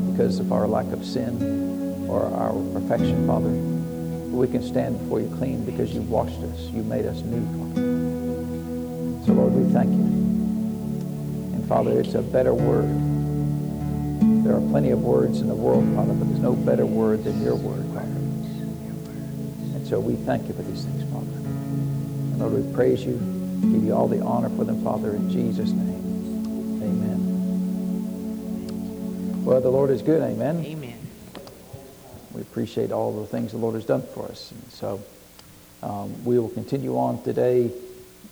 not because of our lack of sin or our perfection, Father. We can stand before you clean because you've washed us. You made us new, Father. So, Lord, we thank you. And, Father, it's a better word. There are plenty of words in the world, Father, but there's no better word than your word, Father. And so we thank you for these things, Father. And, Lord, we praise you, give you all the honor for them, Father, in Jesus' name. Well, the Lord is good. Amen. Amen. We appreciate all the things the Lord has done for us. And so um, we will continue on today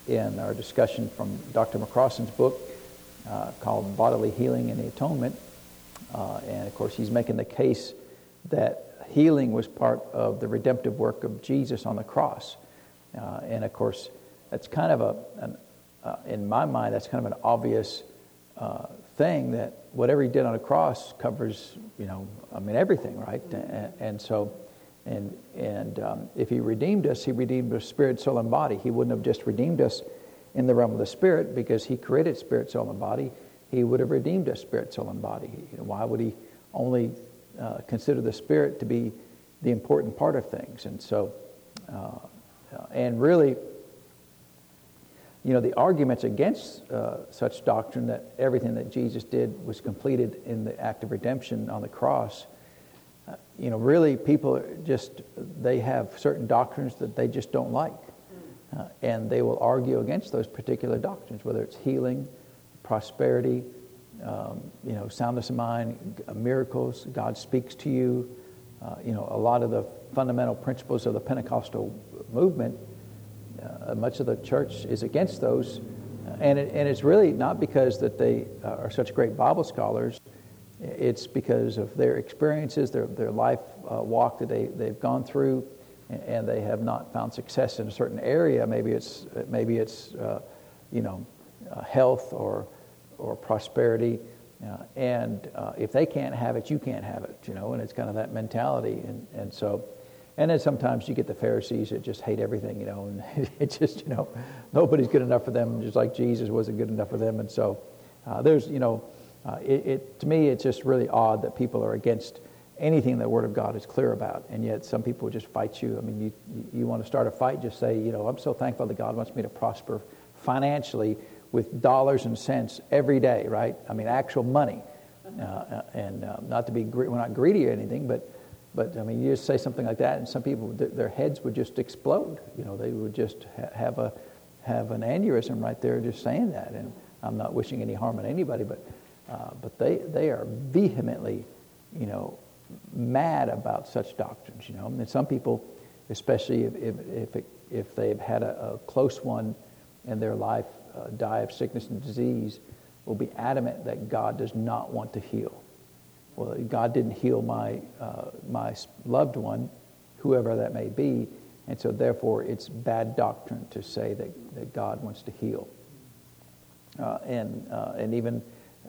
in our discussion from Dr. McCrossan's book uh, called Bodily Healing and the Atonement. Uh, and of course, he's making the case that healing was part of the redemptive work of Jesus on the cross. Uh, and of course, that's kind of a, an, uh, in my mind, that's kind of an obvious uh, thing that whatever he did on a cross covers, you know, I mean, everything, right? And, and so, and, and um, if he redeemed us, he redeemed us spirit, soul, and body. He wouldn't have just redeemed us in the realm of the spirit because he created spirit, soul, and body. He would have redeemed us spirit, soul, and body. You know, why would he only uh, consider the spirit to be the important part of things? And so, uh, and really, you know, the arguments against uh, such doctrine that everything that Jesus did was completed in the act of redemption on the cross, uh, you know, really people just, they have certain doctrines that they just don't like. Uh, and they will argue against those particular doctrines, whether it's healing, prosperity, um, you know, soundness of mind, miracles, God speaks to you. Uh, you know, a lot of the fundamental principles of the Pentecostal movement uh, much of the church is against those. And, it, and it's really not because that they uh, are such great Bible scholars. It's because of their experiences, their, their life uh, walk that they, they've gone through, and they have not found success in a certain area. Maybe it's, maybe it's uh, you know, uh, health or, or prosperity. Uh, and if they can't have it, you can't have it, you know, and it's kind of that mentality. And, and so and then sometimes you get the Pharisees that just hate everything, you know, and it's just, you know, nobody's good enough for them, just like Jesus wasn't good enough for them. And so uh, there's, you know, uh, it, it, to me, it's just really odd that people are against anything the Word of God is clear about. And yet some people just fight you. I mean, you, you want to start a fight, just say, you know, I'm so thankful that God wants me to prosper financially with dollars and cents every day, right? I mean, actual money. Uh, uh and uh, not to be, we're not greedy or anything, but but I mean, you just say something like that, and some people, th- their heads would just explode. You know, they would just ha- have a have an aneurysm right there just saying that. And I'm not wishing any harm on anybody, but uh, but they they are vehemently, you know, mad about such doctrines. You know, and some people, especially if if if, it, if they've had a, a, close one in their life uh, die of sickness and disease, will be adamant that God does not want to heal well, God didn't heal my, uh, my loved one, whoever that may be, and so therefore it's bad doctrine to say that, that God wants to heal. Uh, and, uh, and even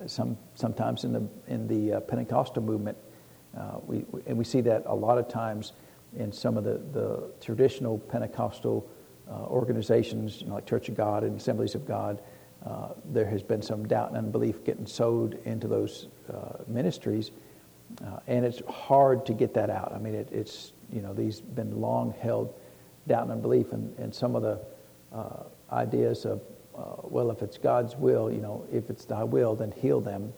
some, sometimes in the, in the uh, Pentecostal movement, uh, we, and we see that a lot of times in some of the, the traditional Pentecostal uh, organizations, you know, like Church of God and Assemblies of God, there has been some doubt and unbelief getting sowed into those ministries, uh, and it's hard to get that out. I mean, it, it's you know these been long held doubt and unbelief, and, and some of the uh, ideas of uh, well, if it's God's will, you know, if it's Thy will, then heal them.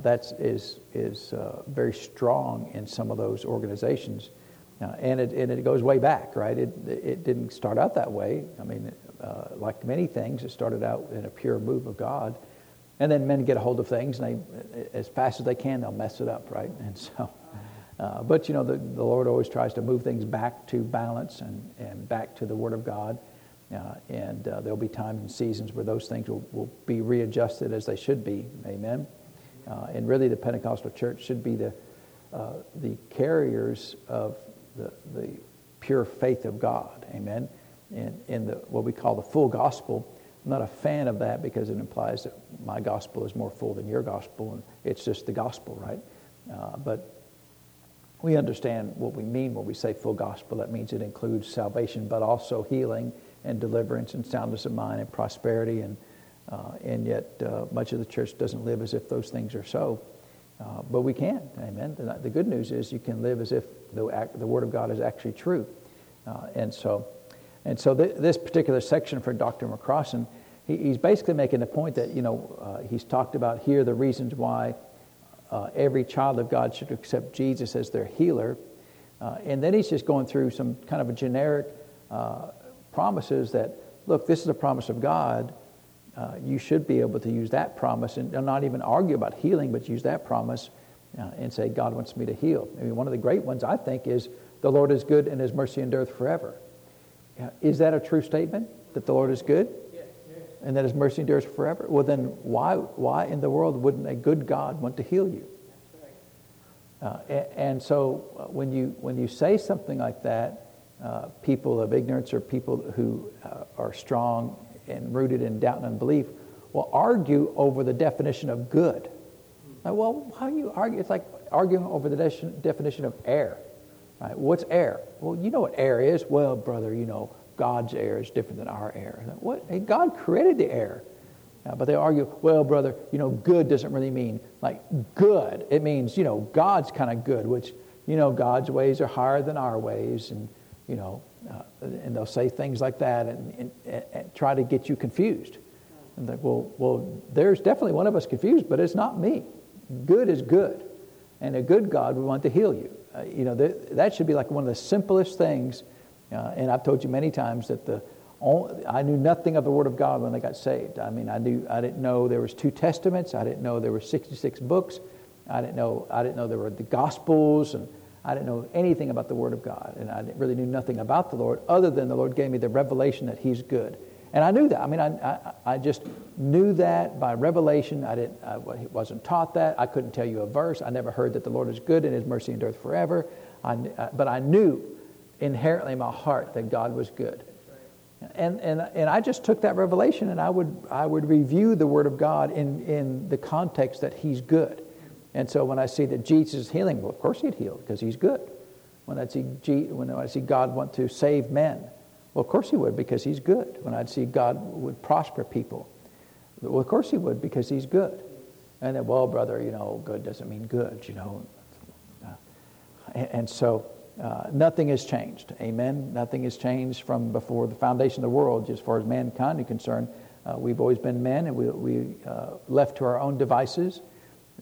that is is very strong in some of those organizations. Uh, and, it, and it goes way back, right? It, it didn't start out that way. I mean, uh, like many things, it started out in a pure move of God. And then men get a hold of things, and they, as fast as they can, they'll mess it up, right? And so, uh, but you know, the, the Lord always tries to move things back to balance and, and back to the Word of God. Uh, and uh, there'll be times and seasons where those things will, will be readjusted as they should be. Amen. Uh, and really, the Pentecostal church should be the, uh, the carriers of the, the pure faith of God. Amen in, in the, what we call the full gospel. I'm not a fan of that because it implies that my gospel is more full than your gospel, and it's just the gospel, right? Uh, but we understand what we mean when we say full gospel. That means it includes salvation, but also healing and deliverance and soundness of mind and prosperity. And, uh, and yet, uh, much of the church doesn't live as if those things are so. Uh, but we can, amen. The, the, good news is you can live as if the, the Word of God is actually true. Uh, and so, and so th- this particular section for Dr. McCrossan, he, he's basically making the point that, you know, uh, he's talked about here the reasons why uh, every child of God should accept Jesus as their healer. Uh, and then he's just going through some kind of a generic uh, promises that, look, this is a promise of God uh, you should be able to use that promise and not even argue about healing, but use that promise uh, and say, God wants me to heal. I mean, one of the great ones, I think, is the Lord is good and his mercy endureth forever. Is that a true statement, that the Lord is good? And that his mercy endures forever? Well, then why, why in the world wouldn't a good God want to heal you? Uh, and, and, so uh, when you, when you say something like that, uh, people of ignorance or people who uh, are strong and rooted in doubt and unbelief will argue over the definition of good. Like, well, how do you argue? It's like arguing over the de- definition of air. Right? What's air? Well, you know what air is. Well, brother, you know God's air is different than our air. What? Hey, God created the air. Uh, but they argue, well, brother, you know, good doesn't really mean like good. It means, you know, God's kind of good, which, you know, God's ways are higher than our ways. And, you know, uh, and they'll say things like that and, and, and, try to get you confused. And like, well, well, there's definitely one of us confused, but it's not me. Good is good, and a good God would want to heal you. Uh, you know, th- that should be like one of the simplest things. Uh, and I've told you many times that the only, I knew nothing of the Word of God when I got saved. I mean, I knew I didn't know there was two testaments. I didn't know there were 66 books. I didn't know I didn't know there were the Gospels and I didn't know anything about the Word of God, and I really knew nothing about the Lord other than the Lord gave me the revelation that He's good. And I knew that. I mean, I, I, I just knew that by revelation. I, didn't, I wasn't taught that. I couldn't tell you a verse. I never heard that the Lord is good and His mercy endureth forever. I, uh, but I knew inherently in my heart that God was good. And, and, and I just took that revelation and I would, I would review the Word of God in, in the context that He's good. And so when I see that Jesus is healing, well, of course he'd heal because he's good. When I see G, when I see God want to save men, well, of course he would because he's good. When I'd see God would prosper people, well, of course he would because he's good. And then, well, brother, you know, good doesn't mean good, you know. And, and so uh, nothing has changed. Amen. Nothing has changed from before the foundation of the world, as far as mankind is concerned. Uh, we've always been men, and we, we uh, left to our own devices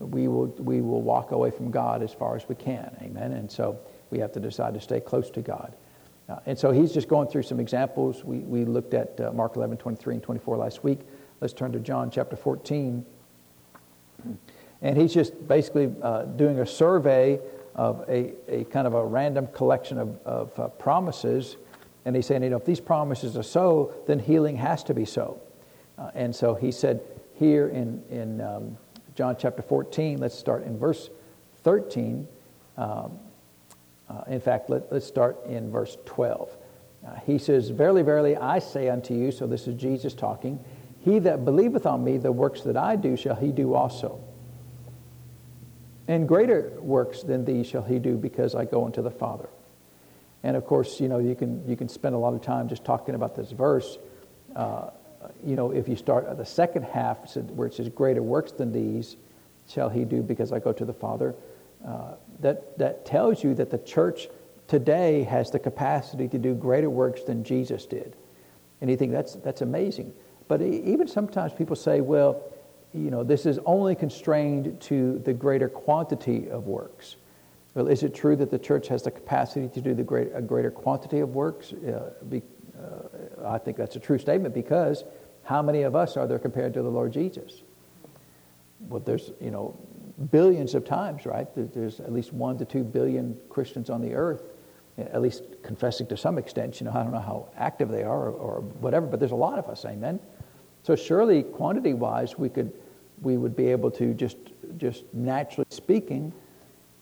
we will, we will walk away from God as far as we can. Amen. And so we have to decide to stay close to God. Uh, and so he's just going through some examples. We, we looked at uh, Mark 11, 23 and 24 last week. Let's turn to John chapter 14. And he's just basically uh, doing a survey of a, a kind of a random collection of, of uh, promises. And he's saying, you know, if these promises are so, then healing has to be so. Uh, and so he said here in, in um, John chapter 14. Let's start in verse 13. Um, uh, in fact, let, us start in verse 12. Uh, he says, Verily, verily, I say unto you, so this is Jesus talking, He that believeth on me, the works that I do shall he do also. And greater works than these shall he do because I go unto the Father. And of course, you know, you can, you can spend a lot of time just talking about this verse. Uh, you know, if you start at the second half where it says, Greater works than these shall he do because I go to the Father, uh, that, that tells you that the church today has the capacity to do greater works than Jesus did. And you think that's, that's amazing. But even sometimes people say, well, you know, this is only constrained to the greater quantity of works. Well, is it true that the church has the capacity to do the great, a greater quantity of works? Uh, be, uh, I think that's a true statement because how many of us are there compared to the Lord Jesus? Well, there's, you know, billions of times, right? There's at least one to two billion Christians on the earth, at least confessing to some extent. You know, I don't know how active they are or, or whatever, but there's a lot of us, amen? So surely, quantity-wise, we could, we would be able to just, just naturally speaking,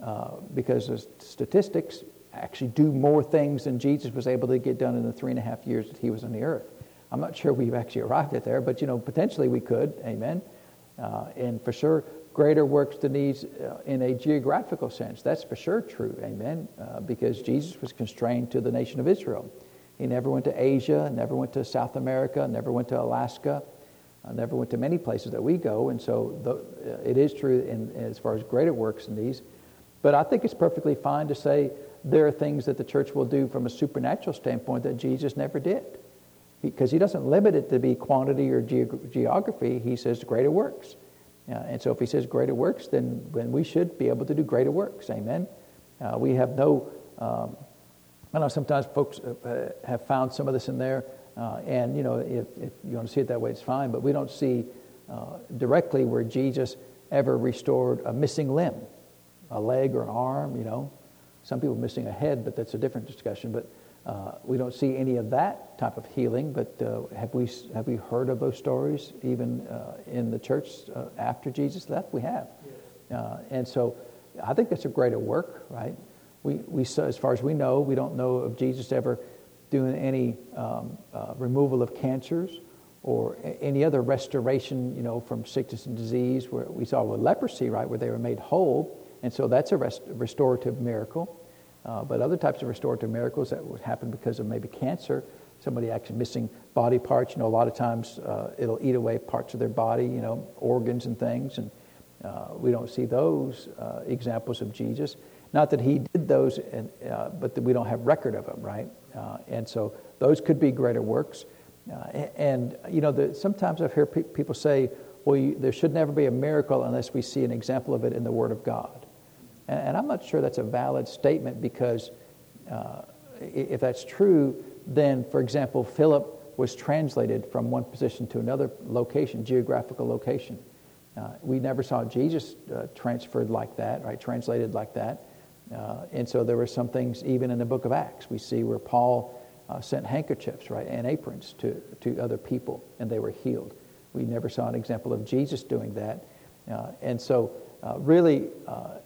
uh, because the statistics actually do more things than Jesus was able to get done in the three and a half years that he was on the earth. I'm not sure we've actually arrived at there, but you know, potentially we could. Amen. Uh, and for sure, greater works than these uh, in a geographical sense. That's for sure true. Amen. Uh, because Jesus was constrained to the nation of Israel. He never went to Asia, never went to South America, never went to Alaska. I never went to many places that we go, and so the, uh, it is true in, as far as greater works than these. But I think it's perfectly fine to say there are things that the church will do from a supernatural standpoint that Jesus never did. Because he, he, doesn't limit it to be quantity or ge- geography, he says greater works. Uh, and so if he says greater works, then, then we should be able to do greater works. Amen. Uh, we have no, um, I know sometimes folks uh, have found some of this in there, uh, and you know, if, if, you want to see it that way, it's fine, but we don't see uh, directly where Jesus ever restored a missing limb, a leg or an arm, you know. Some people missing a head, but that's a different discussion. But uh, we don't see any of that type of healing. But have, we, have we heard of those stories even in the church after Jesus left? We have. Yes. and so I think that's a greater work, right? We, we, as far as we know, we don't know of Jesus ever doing any um, uh, removal of cancers or any other restoration, you know, from sickness and disease. Where we saw with leprosy, right, where they were made whole, and so that's a rest- restorative miracle. Uh, but other types of restorative miracles that would happen because of maybe cancer, somebody actually missing body parts. You know, a lot of times uh, it'll eat away parts of their body, you know, organs and things, and uh, we don't see those uh, examples of Jesus. Not that he did those, and, uh, but that we don't have record of them, right? Uh, and so those could be greater works. And, you know, the, sometimes I've heard pe- people say, well, you, there should never be a miracle unless we see an example of it in the Word of God. And, and I'm not sure that's a valid statement because uh, if that's true, then, for example, Philip was translated from one position to another location, geographical location. Uh, we never saw Jesus uh, transferred like that, right? Translated like that. Uh, and so there were some things, even in the book of Acts, we see where Paul uh, sent handkerchiefs, right, and aprons to, to other people, and they were healed. We never saw an example of Jesus doing that. Uh, and so, uh, really,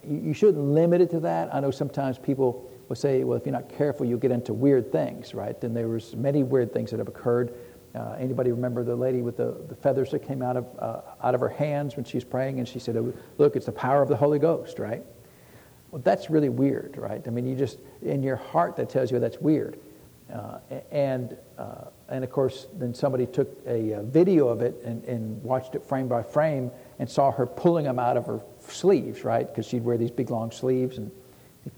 you, you shouldn't limit it to that. I know sometimes people will say, well, if you're not careful, you'll get into weird things, right? And there was many weird things that have occurred uh, anybody remember the lady with the, the feathers that came out of, uh, out of her hands when she was praying? And she said, oh, Look, it's the power of the Holy Ghost, right? Well, that's really weird, right? I mean, you just, in your heart, that tells you that's weird. Uh, and, uh, and of course, then somebody took a, a video of it and, and watched it frame by frame and saw her pulling them out of her sleeves, right? Because she'd wear these big long sleeves and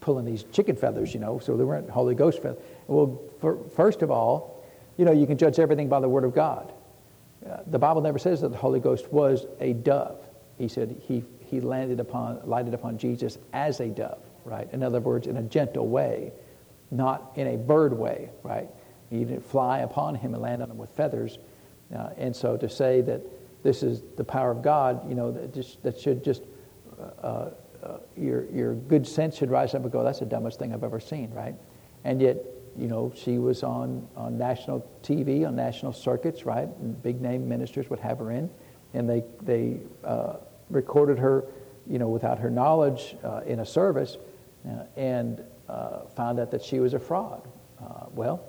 pulling these chicken feathers, you know, so they weren't Holy Ghost feathers. Well, for, first of all, you know, you can judge everything by the Word of God. Uh, the Bible never says that the Holy Ghost was a dove. He said he, he landed upon, lighted upon Jesus as a dove, right? In other words, in a gentle way, not in a bird way, right? He didn't fly upon him and land on him with feathers. Uh, and so to say that this is the power of God, you know, that, just, that should just, uh, uh, your, your good sense should rise up and go, that's the dumbest thing I've ever seen, right? And yet, you know, she was on, on national TV, on national circuits, right? And big name ministers would have her in, and they, they uh, recorded her, you know, without her knowledge uh, in a service uh, and uh, found out that she was a fraud. Well,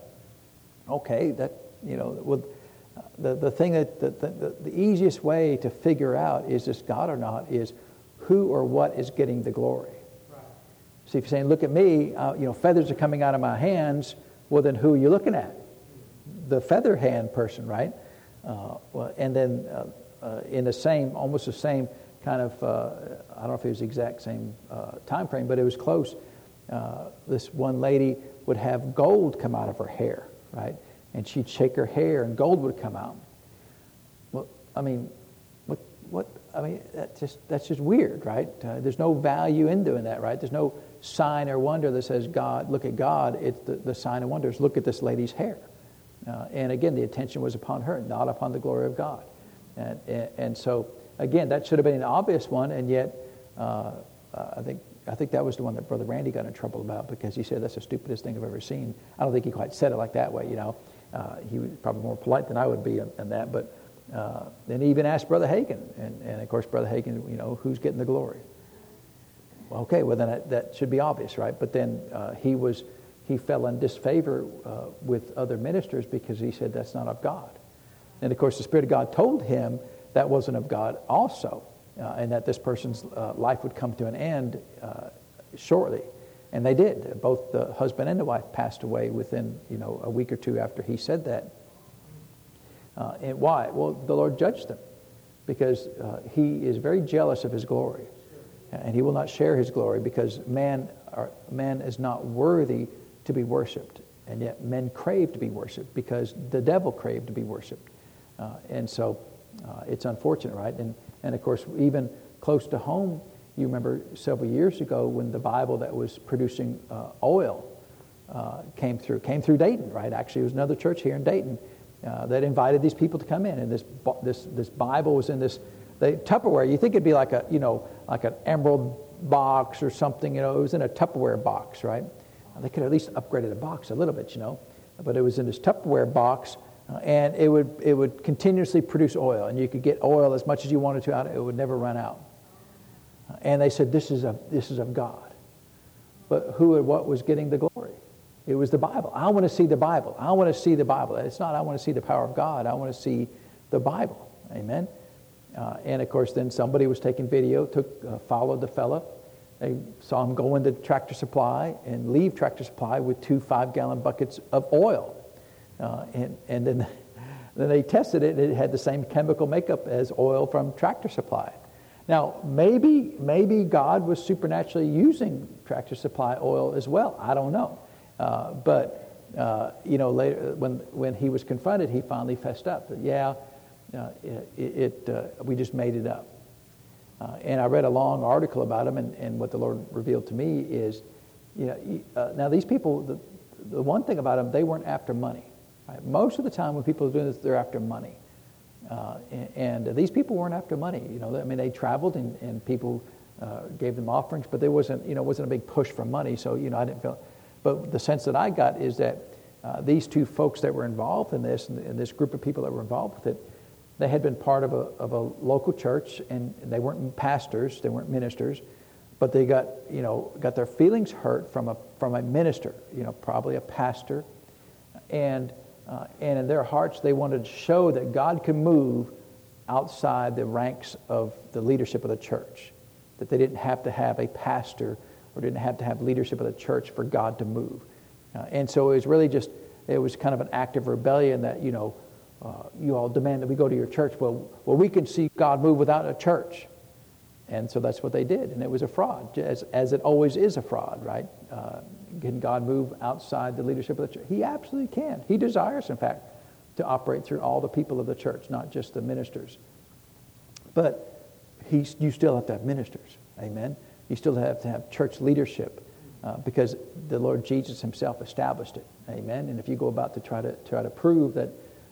okay, that, you know, with, the, the thing that the, the, the easiest way to figure out is this God or not is who or what is getting the glory. See, if you're saying, look at me, uh, you know, feathers are coming out of my hands, well, then who are you looking at? The feather hand person, right? Uh, well, and then uh, uh in the same, almost the same kind of, uh, I don't know if it was the exact same uh, time frame, but it was close. this one lady would have gold come out of her hair, right? And she'd shake her hair and gold would come out. Well, I mean, what, what, I mean, that just, that's just weird, right? there's no value in doing that, right? There's no sign or wonder that says, God, look at God. It's the, the sign of wonders. look at this lady's hair. Uh, and again, the attention was upon her, not upon the glory of God. And, and, and so, again, that should have been an obvious one, and yet uh, I, think, I think that was the one that Brother Randy got in trouble about because he said that's the stupidest thing I've ever seen. I don't think he quite said it like that way, you know. Uh, he was probably more polite than I would be in, in that, but uh, then he even asked Brother Hagin, and, and of course, Brother Hagin, you know, who's getting the glory? Well, okay, well then that, that should be obvious, right? But then uh, he was he fell in disfavor uh, with other ministers because he said that's not of God. And of course, the Spirit of God told him that wasn't of God also, uh, and that this person's uh, life would come to an end uh, shortly. And they did. Both the husband and the wife passed away within you know a week or two after he said that. Uh, and why? Well, the Lord judged them because uh, he is very jealous of his glory. And he will not share his glory because man, man is not worthy to be worshiped. And yet men crave to be worshiped because the devil craved to be worshiped. Uh, and so uh, it's unfortunate, right? And, and of course, even close to home, you remember several years ago when the Bible that was producing uh, oil uh, came through, came through Dayton, right? Actually, it was another church here in Dayton uh, that invited these people to come in. And this, this, this Bible was in this they, Tupperware. You think it'd be like a, you know, like an emerald box or something, you know, it was in a Tupperware box, right? They could at least upgraded the box a little bit, you know. But it was in this Tupperware box, uh, and it would, it would continuously produce oil, and you could get oil as much as you wanted to out. It would never run out. And they said, this is, of, this is of God. But who and what was getting the glory? It was the Bible. I want to see the Bible. I want to see the Bible. It's not I want to see the power of God. I want to see the Bible. Amen. Uh, and of course, then somebody was taking video, took, uh, followed the fella. They saw him go into Tractor Supply and leave Tractor Supply with two five-gallon buckets of oil. Uh, and, and then, then they tested it, and it had the same chemical makeup as oil from Tractor Supply. Now, maybe, maybe God was supernaturally using Tractor Supply oil as well. I don't know. Uh, but, uh, you know, later, when, when he was confronted, he finally fessed up. That, yeah, uh, it, it uh, we just made it up. Uh, and I read a long article about him, and, and what the Lord revealed to me is, you know, now these people, the, the one thing about them, they weren't after money. Right? Most of the time when people are doing this, they're after money. Uh, and, and, these people weren't after money. You know, I mean, they traveled and, and people uh, gave them offerings, but there wasn't, you know, wasn't a big push for money. So, you know, I didn't feel. But the sense that I got is that uh, these two folks that were involved in this, and, and, this group of people that were involved with it, they had been part of a, of a local church, and they weren't pastors, they weren't ministers, but they got, you know, got their feelings hurt from a, from a minister, you know, probably a pastor, and uh, and in their hearts, they wanted to show that God can move outside the ranks of the leadership of the church. That they didn't have to have a pastor or didn't have to have leadership of the church for God to move. Uh, and so it was really just, it was kind of an act of rebellion that, you know, uh, you all demand that we go to your church. Well, well, we can see God move without a church. And so that's what they did. And it was a fraud, as, as it always is a fraud, right? Uh, can God move outside the leadership of the church? He absolutely can. He desires, in fact, to operate through all the people of the church, not just the ministers. But you still have to have ministers. Amen. You still have to have church leadership uh, because the Lord Jesus himself established it. Amen. And if you go about to try to try to prove that,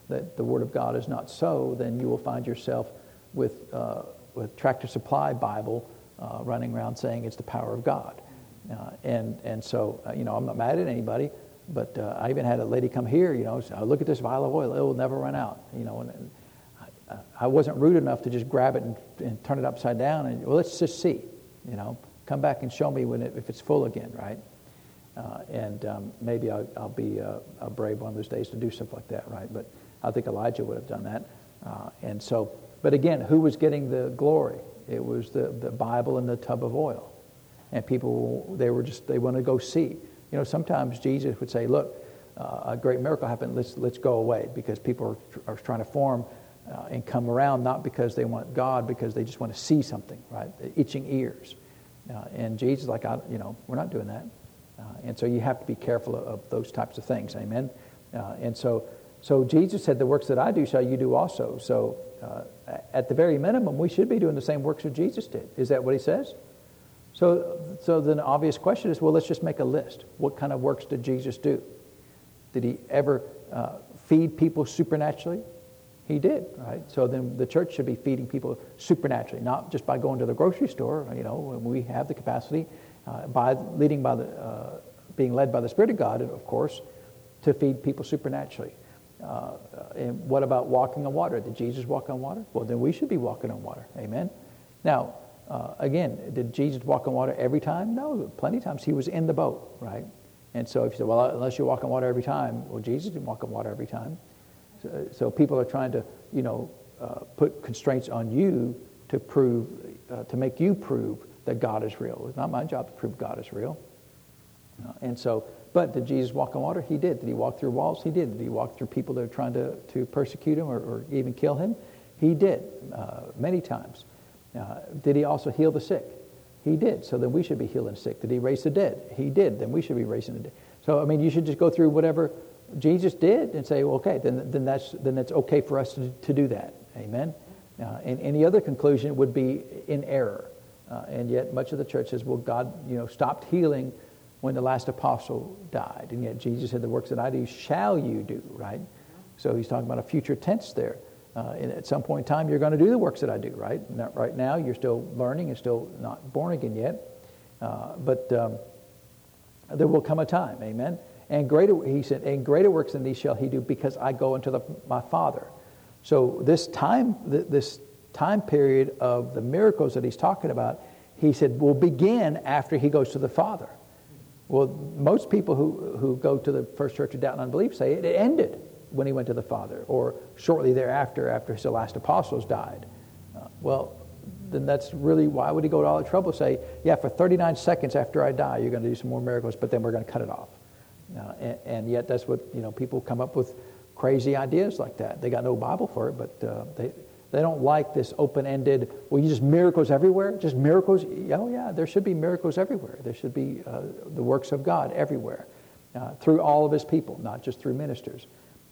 that the Word of God is not so, then you will find yourself with, uh, with Tractor Supply Bible uh, running around saying it's the power of God. Uh, and, and so, uh, you know, I'm not mad at anybody, but uh, I even had a lady come here, you know, say, oh, look at this vial of oil, it will never run out, you know. And, and I, I, wasn't rude enough to just grab it and, and, turn it upside down and, well, let's just see, you know. Come back and show me when it, if it's full again, right? Uh, and um, maybe I'll, I'll be uh, a brave one of those days to do stuff like that, right? But I think Elijah would have done that. Uh, and so, but again, who was getting the glory? It was the, the Bible and the tub of oil and people they were just they want to go see. You know, sometimes Jesus would say, "Look, uh, a great miracle happened. Let's let's go away," because people are, are trying to form uh, and come around not because they want God, because they just want to see something, right? itching ears. Uh, and Jesus, like, I, you know, we're not doing that. Uh, and so you have to be careful of, of those types of things. Amen. Uh, and so, so Jesus said, "The works that I do shall you do also." So, uh, at the very minimum, we should be doing the same works that Jesus did. Is that what he says? So, so then the obvious question is well, let's just make a list. What kind of works did Jesus do? Did he ever uh, feed people supernaturally? He did, right? So then the church should be feeding people supernaturally, not just by going to the grocery store. You know, we have the capacity, uh, by leading by the, uh, being led by the Spirit of God, of course, to feed people supernaturally. Uh, and what about walking on water? Did Jesus walk on water? Well, then we should be walking on water. Amen. Now, uh, again, did Jesus walk on water every time? No, plenty of times he was in the boat, right? And so if you say, well, unless you walk on water every time, well, Jesus didn't walk on water every time. So, so people are trying to, you know, uh, put constraints on you to prove, uh, to make you prove that God is real. It's not my job to prove God is real. Uh, and so, but did Jesus walk on water? He did. Did he walk through walls? He did. Did he walk through people that were trying to, to persecute him or, or even kill him? He did, uh, many times. Uh, did he also heal the sick? He did. So then we should be healing sick. Did he raise the dead? He did. Then we should be raising the dead. So, I mean, you should just go through whatever Jesus did and say, well, okay, then, then, that's, then that's okay for us to, to do that. Amen? Uh, and any other conclusion would be in error. Uh, and yet much of the church says, well, God, you know, stopped healing when the last apostle died. And yet Jesus said, the works that I do shall you do, right? So he's talking about a future tense there. Uh, and at some point in time, you're going to do the works that I do, right? Not right now, you're still learning and still not born again yet. Uh, but um, there will come a time, amen? And greater, he said, and greater works than these shall he do because I go unto the, my Father. So this time, this time period of the miracles that he's talking about, he said will begin after he goes to the Father. Well, most people who, who go to the First Church of Doubt and Unbelief say it ended when he went to the Father, or shortly thereafter, after his last apostles died. Uh, well, then that's really why would he go to all the trouble say, yeah, for 39 seconds after I die, you're going to do some more miracles, but then we're going to cut it off. Uh, and, and, yet that's what, you know, people come up with crazy ideas like that. They got no Bible for it, but uh, they, they don't like this open-ended, well, you just miracles everywhere? Just miracles? Oh, yeah, there should be miracles everywhere. There should be uh, the works of God everywhere uh, through all of his people, not just through ministers.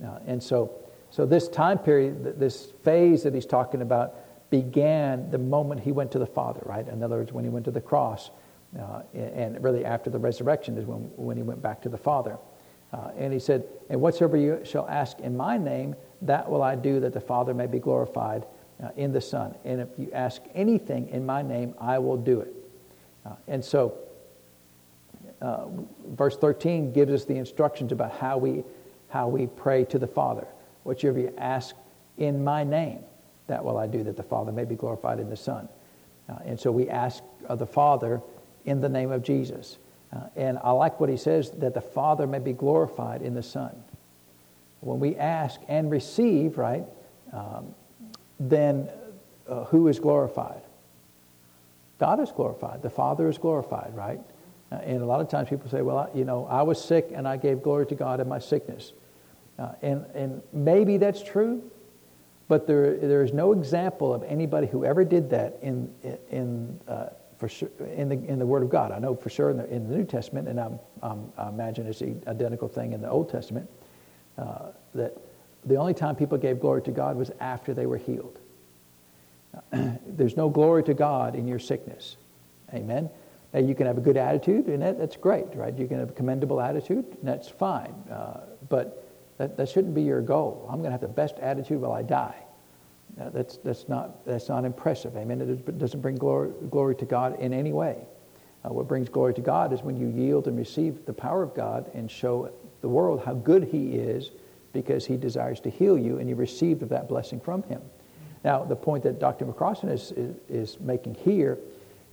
Uh, and so, so this time period, this phase that he's talking about, began the moment he went to the Father, right? In other words, when he went to the cross, uh, and really after the resurrection is when, when he went back to the Father. Uh, and he said, And whatsoever you shall ask in my name, that will I do, that the Father may be glorified uh, in the Son. And if you ask anything in my name, I will do it. Uh, and so, uh, verse 13 gives us the instructions about how we, how we pray to the Father. Whatsoever you ask in my name, that will I do, that the Father may be glorified in the Son. Uh, and so we ask of the Father in the name of Jesus. Uh, and I like what he says that the Father may be glorified in the Son. When we ask and receive, right, um, then uh, who is glorified? God is glorified. The Father is glorified, right? Uh, and a lot of times people say, well, you know, I was sick and I gave glory to God in my sickness. Uh, and, and maybe that's true, but there, there is no example of anybody who ever did that in, in, uh, for sure, in, the, in the Word of God. I know for sure in the, in the New Testament, and I'm, I'm, i imagine it's the identical thing in the Old Testament, uh, that the only time people gave glory to God was after they were healed. There's no glory to God in your sickness. Amen. Now, you can have a good attitude, and that, that's great, right? You can have a commendable attitude, and that's fine. Uh, but that, that shouldn't be your goal. I'm going to have the best attitude while I die. Uh, that's, that's, not, that's not impressive. Amen. It doesn't bring glory, glory to God in any way. Uh, what brings glory to God is when you yield and receive the power of God and show the world how good He is because He desires to heal you and you received that blessing from Him. Now, the point that Dr. McCrossan is, is, is making here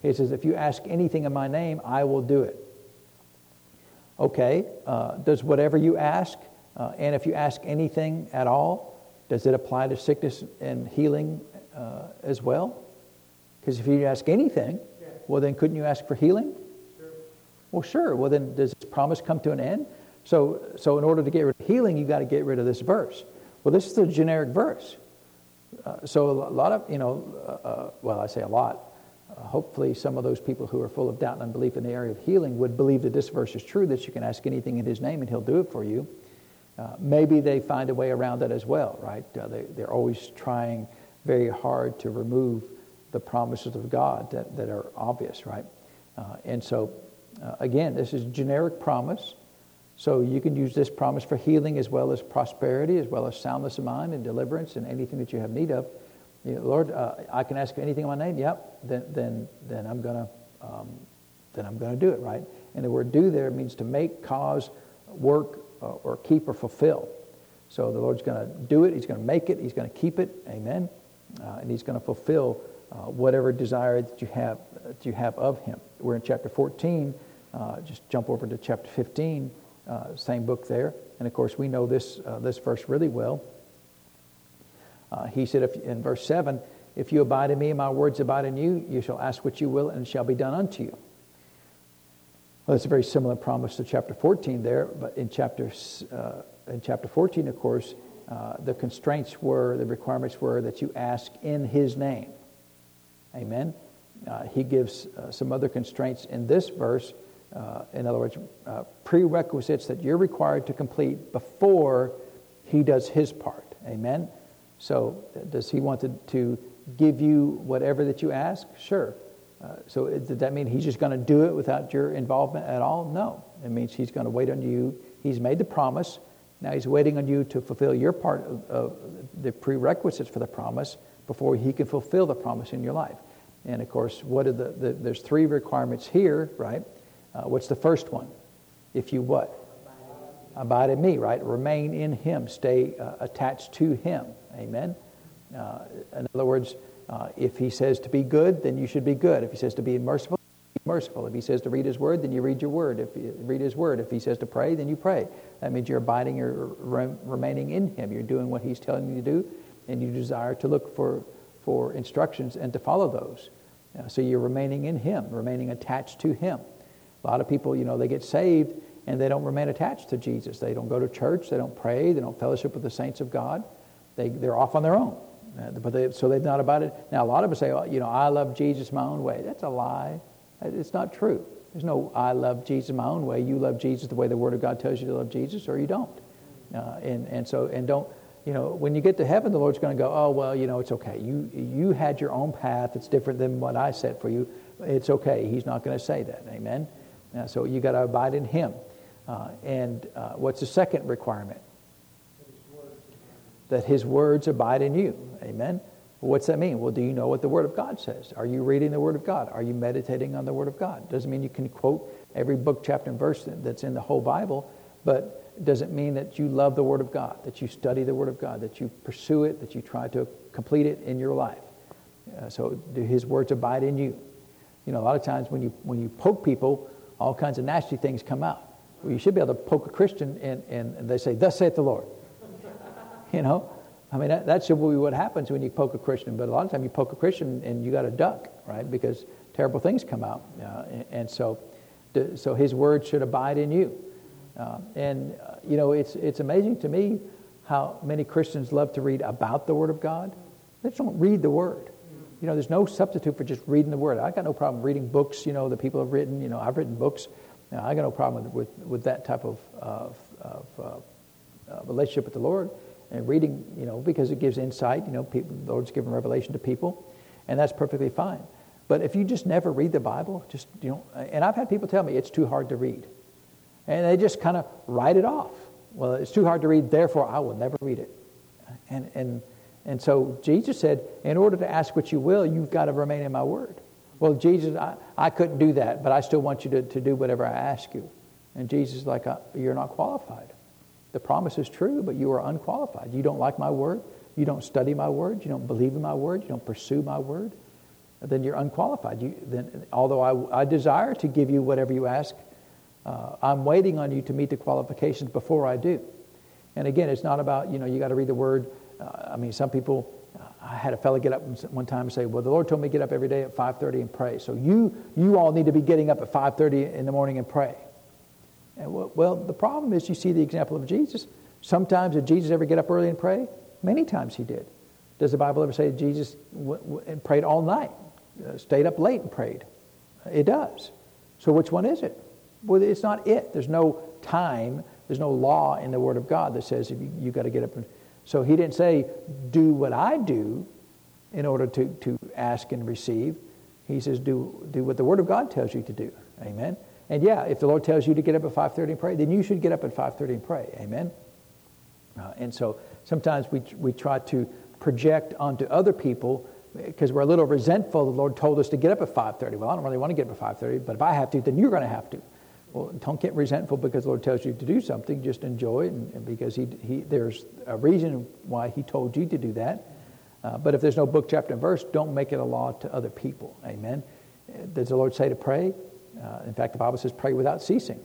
he says, If you ask anything in my name, I will do it. Okay, uh, does whatever you ask uh, and if you ask anything at all, does it apply to sickness and healing uh, as well? Because if you ask anything, yeah. well, then couldn't you ask for healing? Sure. Well, sure. Well, then does this promise come to an end? So, so in order to get rid of healing, you've got to get rid of this verse. Well, this is a generic verse. Uh, so a lot of, you know, uh, uh, well, I say a lot. Hopefully, some of those people who are full of doubt and unbelief in the area of healing would believe that this verse is true, that you can ask anything in His name and He'll do it for you. Uh, maybe they find a way around it as well, right? Uh, they, they're always trying very hard to remove the promises of God that, that are obvious, right? Uh, and so, uh, again, this is generic promise. So you can use this promise for healing as well as prosperity, as well as soundness of mind and deliverance and anything that you have need of. You know, Lord, uh, I can ask for anything in my name. Yep. Then, then, then I'm gonna, um, then I'm gonna do it, right? And the word "do" there means to make, cause, work, uh, or keep or fulfill. So the Lord's going to do it. He's going to make it. He's going to keep it. Amen. Uh, and He's going to fulfill uh, whatever desire that you have that you have of Him. We're in chapter 14. Uh, just jump over to chapter 15. Uh, same book there. And of course, we know this this verse really well. He said if, in verse 7, "If you abide in me, and my words abide in you, you shall ask what you will, and it shall be done unto you." Well, it's a very similar promise to chapter 14 there, but in chapter, uh, in chapter 14, of course, uh, the constraints were, the requirements were that you ask in his name. Amen. Uh, he gives uh, some other constraints in this verse. Uh, in other words, uh, prerequisites that you're required to complete before he does his part. Amen. So, does he want to, to give you whatever that you ask? Sure. Uh, so, does that mean he's just going to do it without your involvement at all? No. It means he's going to wait on you. He's made the promise. Now he's waiting on you to fulfill your part of, of the prerequisites for the promise before he can fulfill the promise in your life. And of course, what are the, the there's three requirements here, right? Uh, what's the first one? If you what? Abide in me, right? Remain in him. Stay uh, attached to him. Amen. Uh, in other words, uh, if he says to be good, then you should be good. If he says to be merciful, be merciful. If he says to read his word, then you read your word. If you read his word, if he says to pray, then you pray. That means you're abiding, you're remaining in him. You're doing what he's telling you to do, and you desire to look for, for instructions and to follow those. Uh, so you're remaining in him, remaining attached to him. A lot of people, you know, they get saved and they don't remain attached to Jesus. They don't go to church, they don't pray, they don't fellowship with the saints of God. They, they're off on their own. Uh, but they, so they've not it. Now, a lot of us say, oh, you know, I love Jesus my own way. That's a lie. It's not true. There's no I love Jesus my own way. You love Jesus the way the Word of God tells you to love Jesus, or you don't. Uh, and, and so, and don't, you know, when you get to heaven, the Lord's going to go, oh, well, you know, it's okay. You, you had your own path. It's different than what I set for you. It's okay. He's not going to say that. Amen. Uh, so you got to abide in Him. Uh, and uh, what's the second requirement? That His words abide in you. Amen. What's that mean? Well, do you know what the Word of God says? Are you reading the Word of God? Are you meditating on the Word of God? Doesn't mean you can quote every book, chapter, and verse that's in the whole Bible, but does it mean that you love the Word of God, that you study the Word of God, that you pursue it, that you try to complete it in your life? Uh, so, do His words abide in you? You know, a lot of times when you when you poke people, all kinds of nasty things come out. Well, you should be able to poke a Christian and, and they say, "Thus saith the Lord." You know, I mean, that, that should be what happens when you poke a Christian. But a lot of times you poke a Christian and you got to duck, right? Because terrible things come out. Uh, and, and, so, so his word should abide in you. Uh, and, uh, you know, it's, it's amazing to me how many Christians love to read about the Word of God. They just don't read the Word. You know, there's no substitute for just reading the Word. I got no problem reading books, you know, that people have written. You know, I've written books. Know, I got no problem with, with, with that type of, of, of uh, relationship with the Lord and reading, you know, because it gives insight. You know, people, the Lord's given revelation to people, and that's perfectly fine. But if you just never read the Bible, just you know, and I've had people tell me it's too hard to read, and they just kind of write it off. Well, it's too hard to read, therefore I will never read it. And and and so Jesus said, in order to ask what you will, you've got to remain in my word. Well, Jesus, I, I couldn't do that, but I still want you to, to do whatever I ask you. And Jesus is like, uh, you're not qualified. The promise is true, but you are unqualified. You don't like my word. You don't study my word. You don't believe in my word. You don't pursue my word. Then you're unqualified. You, then, although I, I desire to give you whatever you ask, uh, I'm waiting on you to meet the qualifications before I do. And again, it's not about, you know, you got to read the word. Uh, I mean, some people, uh, I had a fellow get up one time and say, well, the Lord told me to get up every day at 5.30 and pray. So you, you all need to be getting up at 5.30 in the morning and pray. And well, the problem is you see the example of Jesus. Sometimes did Jesus ever get up early and pray? Many times he did. Does the Bible ever say Jesus w- w- prayed all night, uh, stayed up late and prayed? It does. So which one is it? Well, it's not it. There's no time. There's no law in the Word of God that says you, you got to get up. And, so he didn't say, do what I do in order to, to ask and receive. He says, do, do what the Word of God tells you to do. Amen. And yeah, if the Lord tells you to get up at 5.30 and pray, then you should get up at 5.30 and pray. Amen? Uh, and so sometimes we, we try to project onto other people because we're a little resentful. The Lord told us to get up at 5.30. Well, I don't really want to get up at 5.30, but if I have to, then you're going to have to. Well, don't get resentful because the Lord tells you to do something. Just enjoy it and, and because he, he, there's a reason why he told you to do that. Uh, but if there's no book, chapter, and verse, don't make it a law to other people. Amen? Does the Lord say to pray? Uh, in fact, the Bible says pray without ceasing.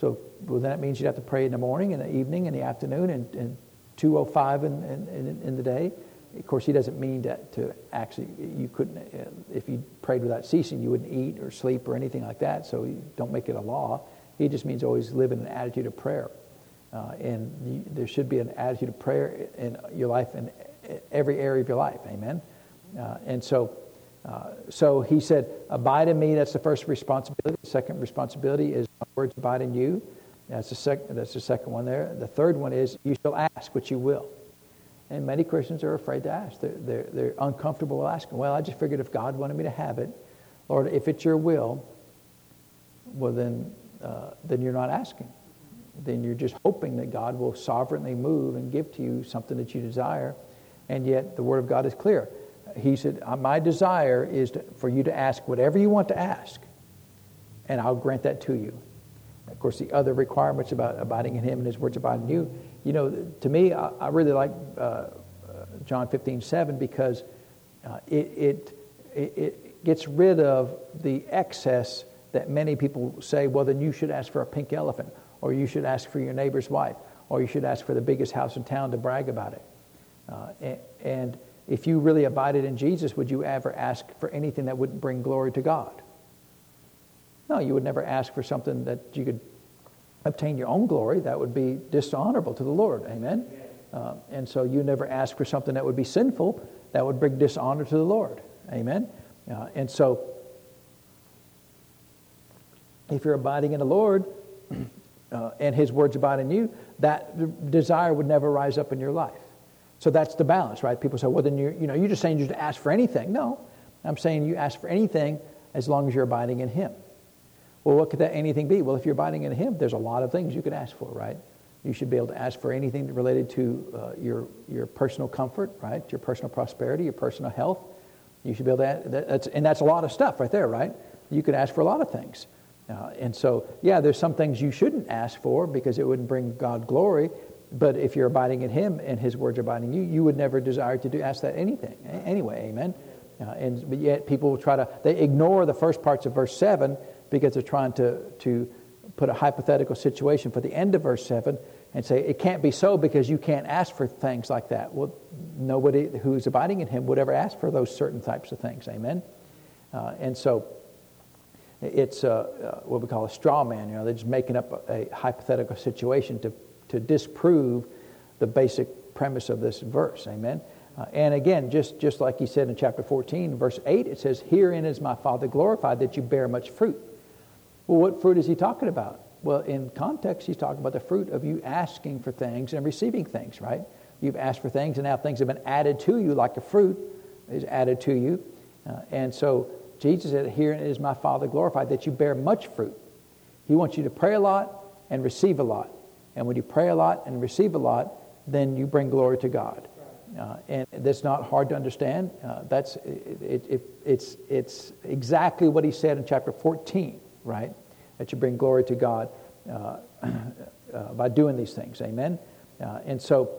So well, that means you'd have to pray in the morning, in the evening, in the afternoon, and, and 205 in, in, in, the day. of course, he doesn't mean that to actually, you couldn't, uh, if you prayed without ceasing, you wouldn't eat or sleep or anything like that, so don't make it a law. He just means always live in an attitude of prayer. Uh, and you, there should be an attitude of prayer in your life, in every area of your life. Amen? Uh, and so, uh, so he said, Abide in me, that's the first responsibility. The second responsibility is my words abide in you. That's the, sec- that's the second one there. The third one is, You shall ask what you will. And many Christians are afraid to ask. They're, they're, they're uncomfortable asking. Well, I just figured if God wanted me to have it, Lord, if it's your will, well, then, uh, then you're not asking. Then you're just hoping that God will sovereignly move and give to you something that you desire. And yet, the Word of God is clear. He said, uh, My desire is to, for you to ask whatever you want to ask, and I'll grant that to you. Of course, the other requirements about abiding in Him and His words abiding in you you know, to me, I, I really like uh, uh John 15, 7 because uh, it, it, it gets rid of the excess that many people say, well, then you should ask for a pink elephant, or you should ask for your neighbor's wife, or you should ask for the biggest house in town to brag about it. Uh, and, and if you really abided in Jesus, would you ever ask for anything that wouldn't bring glory to God? No, you would never ask for something that you could obtain your own glory, that would be dishonorable to the Lord. Amen? Uh, and so you never ask for something that would be sinful, that would bring dishonor to the Lord. Amen? Uh, and so if you're abiding in the Lord uh, and His words abide in you, that desire would never rise up in your life. So that's the balance, right? People say, well, then you're, you know, you're just saying you just ask for anything. No, I'm saying you ask for anything as long as you're abiding in Him. Well, what could that anything be? Well, if you're abiding in Him, there's a lot of things you could ask for, right? You should be able to ask for anything related to uh, your, your personal comfort, right? Your personal prosperity, your personal health. You should be able to, ask, that's, and that's a lot of stuff right there, right? You could ask for a lot of things. Uh, and so, yeah, there's some things you shouldn't ask for because it wouldn't bring God glory. But if you're abiding in Him and His words are abiding in you, you would never desire to do ask that anything anyway. Amen. Uh, and but yet people will try to they ignore the first parts of verse seven because they're trying to, to put a hypothetical situation for the end of verse 7 and say, it can't be so because you can't ask for things like that. Well, nobody who's abiding in him would ever ask for those certain types of things. Amen? Uh, and so it's what we call a straw man. You know, they're just making up a, a, hypothetical situation to, to disprove the basic premise of this verse. Amen? Uh, and again, just, just like he said in chapter 14, verse 8, it says, Herein is my Father glorified that you bear much fruit. Well, what fruit is he talking about? Well, in context, he's talking about the fruit of you asking for things and receiving things, right? You've asked for things, and now things have been added to you, like a fruit is added to you. Uh, and so Jesus said, Herein is my Father glorified, that you bear much fruit. He wants you to pray a lot and receive a lot. And when you pray a lot and receive a lot, then you bring glory to God. Uh, and that's not hard to understand. Uh, that's, it, it, it's, it's exactly what he said in chapter 14 right? That you bring glory to God uh, uh, by doing these things. Amen? Uh, and so,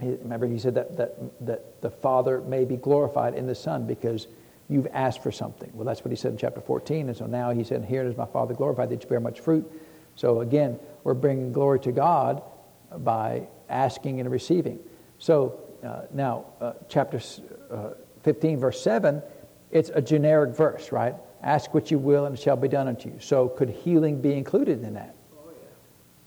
remember, he said that, that, that the Father may be glorified in the Son because you've asked for something. Well, that's what he said in chapter 14. And so now he said, Here is my Father glorified that you bear much fruit. So again, we're bringing glory to God by asking and receiving. So uh, now, uh, chapter uh, 15, verse 7, it's a generic verse, right? Ask what you will, and it shall be done unto you. So, could healing be included in that? Oh, yeah.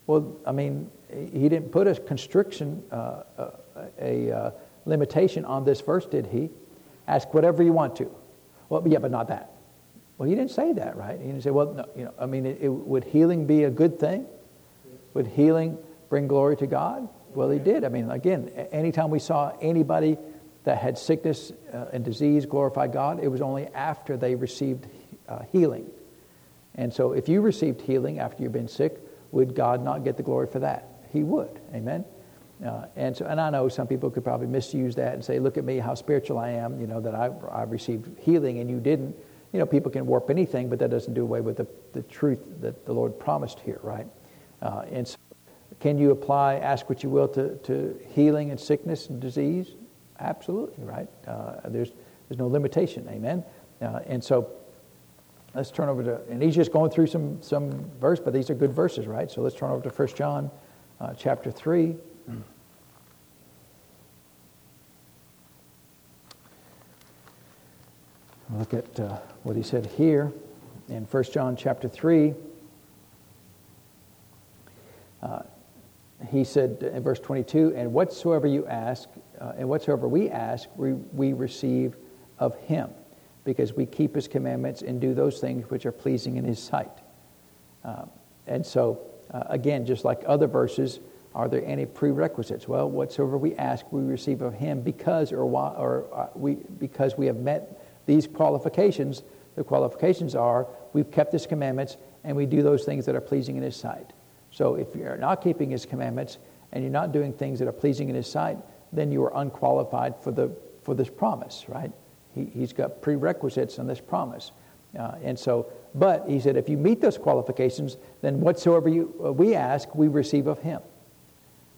Well, I mean, he didn't put a constriction, uh, a, uh, a uh, limitation on this verse, did he? Ask whatever you want to. Well, yeah, but not that. Well, he didn't say that, right? He didn't say, well, no, you know, I mean, it, it, would healing be a good thing? Would healing bring glory to God? Well, he did. I mean, again, anytime we saw anybody that had sickness uh, and disease glorify God, it was only after they received uh, healing. And so if you received healing after you've been sick, would God not get the glory for that? He would. Amen. Uh, and so, and I know some people could probably misuse that and say, "Look at me, how spiritual I am." You know that I I received healing and you didn't. You know, people can warp anything, but that doesn't do away with the, the truth that the Lord promised here, right? Uh, and so, can you apply, ask what you will, to, to healing and sickness and disease? Absolutely, right? Uh, there's there's no limitation, amen. Uh, and so, Let's turn over to, and he's just going through some, some verse, but these are good verses, right? So let's turn over to 1 John uh, chapter 3. Look at uh, what he said here in 1 John chapter 3. Uh, he said in verse 22, And whatsoever you ask, uh, and whatsoever we ask, we, we receive of him, because we keep his commandments and do those things which are pleasing in his sight. Uh, and so, uh, again, just like other verses, are there any prerequisites? Well, whatsoever we ask, we receive of him because or, why, or uh, we, because we have met these qualifications. The qualifications are we've kept his commandments and we do those things that are pleasing in his sight. So if you're not keeping his commandments and you're not doing things that are pleasing in his sight, then you are unqualified for, the, for this promise, right? He, he's got prerequisites on this promise. Uh, and so, but he said, if you meet those qualifications, then whatsoever you, uh, we ask, we receive of him.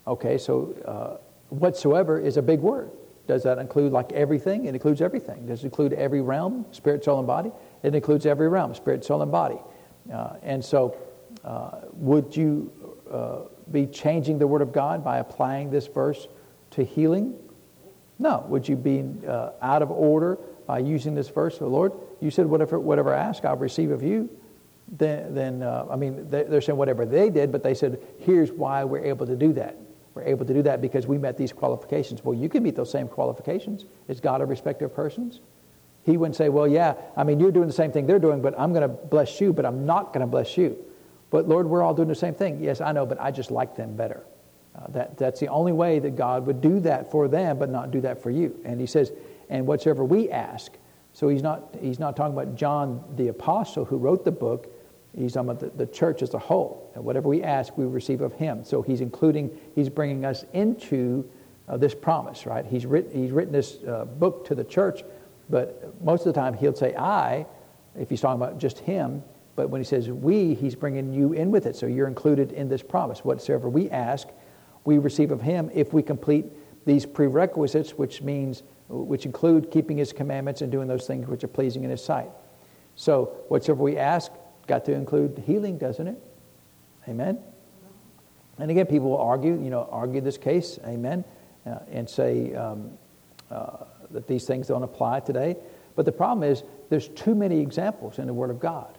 Okay, so uh, whatsoever is a big word. Does that include like everything? It includes everything. Does it include every realm, spirit, soul, and body? It includes every realm, spirit, soul, and body. Uh, and so, uh, would you uh, be changing the Word of God by applying this verse to healing? No. Would you be uh, out of order by using this verse? Oh, Lord, you said, whatever, whatever I ask, I'll receive of you. Then, then uh, I mean, they're saying whatever they did, but they said, here's why we're able to do that. We're able to do that because we met these qualifications. Well, you can meet those same qualifications. Is God a respecter of persons? He wouldn't say, well, yeah, I mean, you're doing the same thing they're doing, but I'm going to bless you, but I'm not going to bless you. But Lord, we're all doing the same thing. Yes, I know, but I just like them better. Uh, that, that's the only way that God would do that for them, but not do that for you. And he says, and whatsoever we ask. So he's not, he's not talking about John the apostle who wrote the book. He's talking about the, the church as a whole. And whatever we ask, we receive of him. So he's including, he's bringing us into uh, this promise, right? He's, writ, he's written this uh, book to the church, but most of the time he'll say I, if he's talking about just him. But when he says we, he's bringing you in with it. So you're included in this promise. Whatsoever we ask, we receive of him if we complete these prerequisites, which means, which include keeping his commandments and doing those things which are pleasing in his sight. So whatsoever we ask, got to include healing, doesn't it? Amen. And again, people will argue, you know, argue this case, amen, uh, and say um, uh, that these things don't apply today. But the problem is, there's too many examples in the Word of God.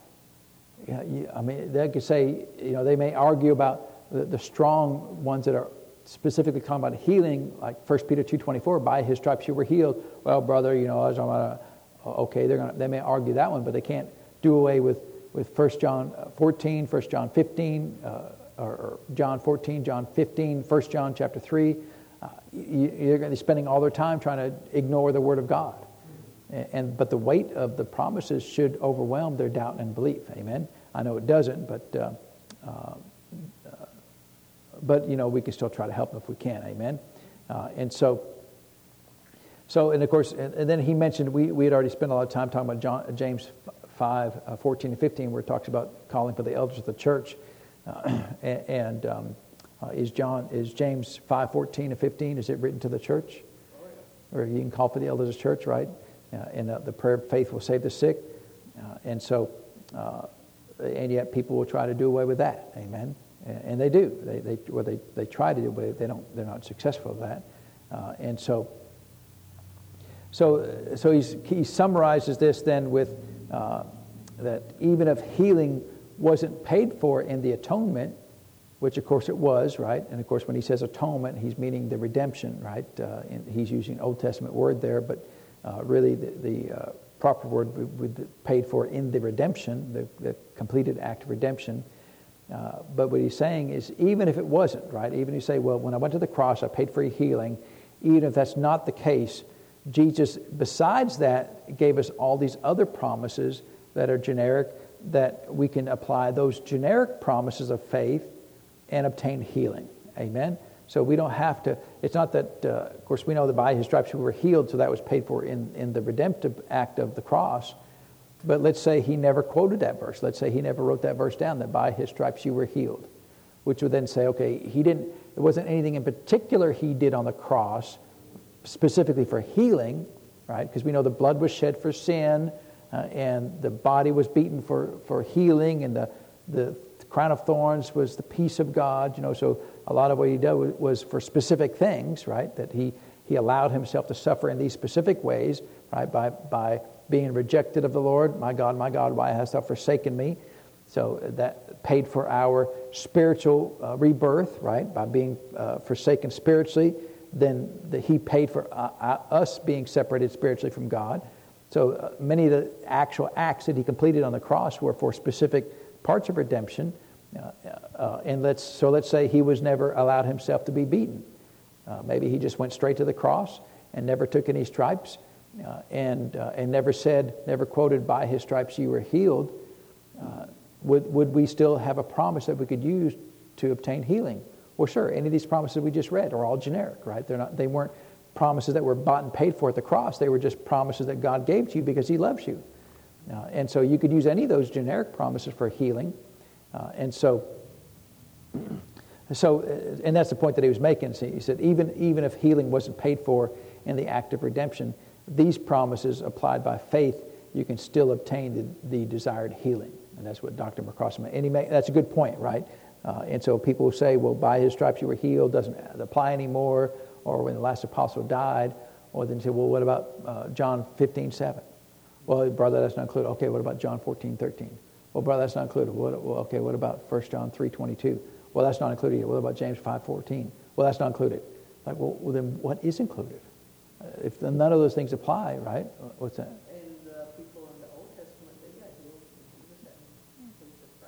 Yeah, you, I mean, they could say, you know, they may argue about the, the strong ones that are specifically talking about healing, like 1 Peter 2.24, by his stripes you were healed. Well, brother, you know, I was about, okay, they're gonna, they may argue that one, but they can't do away with with 1 John 14, 1 John 15, uh, or, John 14, John 15, 1 John chapter 3. Uh, you, are going to be spending all their time trying to ignore the Word of God. And, but the weight of the promises should overwhelm their doubt and belief. Amen. I know it doesn't, but uh, uh but you know we can still try to help them if we can. Amen. Uh, and so. So, and of course, and, and, then he mentioned, we, we had already spent a lot of time talking about John, James 5, uh, 14 and 15, where it talks about calling for the elders of the church. Uh, and um, uh, is John, is James 5, 14 and 15, is it written to the church? Or you can call for the elders of the church, right? Uh, and the prayer of faith will save the sick. Uh, and so, uh, and yet people will try to do away with that. Amen. And, and they do. They, they, well, they, they try to do, but they don't, they're not successful at that. and so, so, so he summarizes this then with uh, that even if healing wasn't paid for in the atonement, which of course it was, right? And of course, when he says atonement, he's meaning the redemption, right? Uh, he's using Old Testament word there, but uh, really the, the uh, proper word would, would be paid for in the redemption, the, the completed act of redemption. Uh, but what he's saying is, even if it wasn't, right? Even if you say, well, when I went to the cross, I paid for your healing, even if that's not the case, Jesus, besides that, gave us all these other promises that are generic, that we can apply those generic promises of faith and obtain healing. Amen? So we don't have to, it's not that, uh, of course, we know that by his stripes we were healed, so that was paid for in, in the redemptive act of the cross. But let's say he never quoted that verse. Let's say he never wrote that verse down, that by his stripes you were healed. Which would then say, okay, he didn't, it wasn't anything in particular he did on the cross specifically for healing, right? Because we know the blood was shed for sin, uh, and the body was beaten for, for healing, and the, the crown of thorns was the peace of God, you know. So a lot of what he did was for specific things, right? That he, he allowed himself to suffer in these specific ways, right? By, by being rejected of the Lord. My God, my God, why hast thou forsaken me? So that paid for our spiritual uh, rebirth, right? By being uh, forsaken spiritually, then the, he paid for uh, uh us being separated spiritually from God. So uh, many of the actual acts that he completed on the cross were for specific parts of redemption. Uh, and let's, so let's say he was never allowed himself to be beaten. maybe he just went straight to the cross and never took any stripes and, and never said, never quoted, by his stripes you were healed would, would we still have a promise that we could use to obtain healing? Well, sure. Any of these promises we just read are all generic, right? They're not, they weren't promises that were bought and paid for at the cross. They were just promises that God gave to you because He loves you. Uh, and so you could use any of those generic promises for healing. Uh, and so, so, uh, and that's the point that he was making. he said, even, even if healing wasn't paid for in the act of redemption, these promises applied by faith, you can still obtain the, the desired healing. And that's what Dr. McCrossan made. And he made, that's a good point, right? Uh, and so people say, well, by his stripes you were healed doesn't apply anymore, or when the last apostle died, or then say, well, what about uh, John 15, 7? Well, brother, that's not included. Okay, what about John 14, 13? Well, brother, that's not included. What, well, okay, what about 1 John 3, 22? Well, that's not included yet. What about James 5, 14? Well, that's not included. Like, well, well then what is included? Uh, if none of those things apply, right? What's that?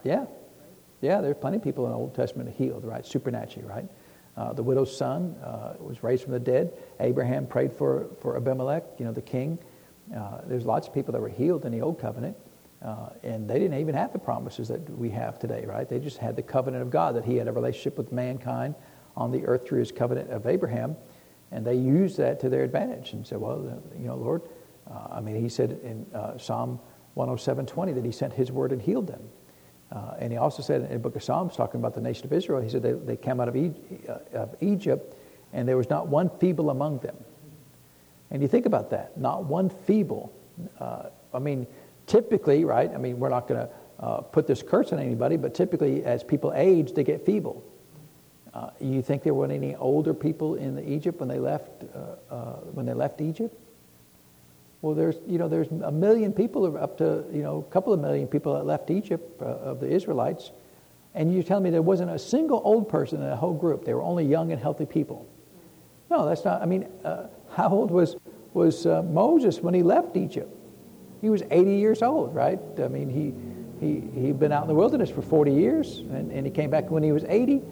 Yeah. Yeah, there's plenty of people in the Old Testament healed, right? Supernaturally, right? Uh, the widow's son uh, was raised from the dead. Abraham prayed for, for Abimelech, you know, the king. Uh, there's lots of people that were healed in the Old Covenant, uh, and they didn't even have the promises that we have today, right? They just had the covenant of God, that he had a relationship with mankind on the earth through his covenant of Abraham, and they used that to their advantage and said, well, you know, Lord, uh, I mean, he said in uh, Psalm 107.20 that he sent his word and healed them. Uh, and he also said in the book of Psalms, talking about the nation of Israel, he said they, they came out of, e- uh, of Egypt and there was not one feeble among them. And you think about that, not one feeble. Uh, I mean, typically, right? I mean, we're not going to uh, put this curse on anybody, but typically, as people age, they get feeble. Uh, you think there weren't any older people in Egypt when they left uh, when they left Egypt? Well, there's, you know, there's a million people, up to, you know, a couple of million people that left Egypt uh, of the Israelites. And you tell me there wasn't a single old person in the whole group. They were only young and healthy people. No, that's not, I mean, uh, how old was, was uh, Moses when he left Egypt? He was 80 years old, right? I mean, he, he, he'd been out in the wilderness for 40 years, and, and he came back when he was 80.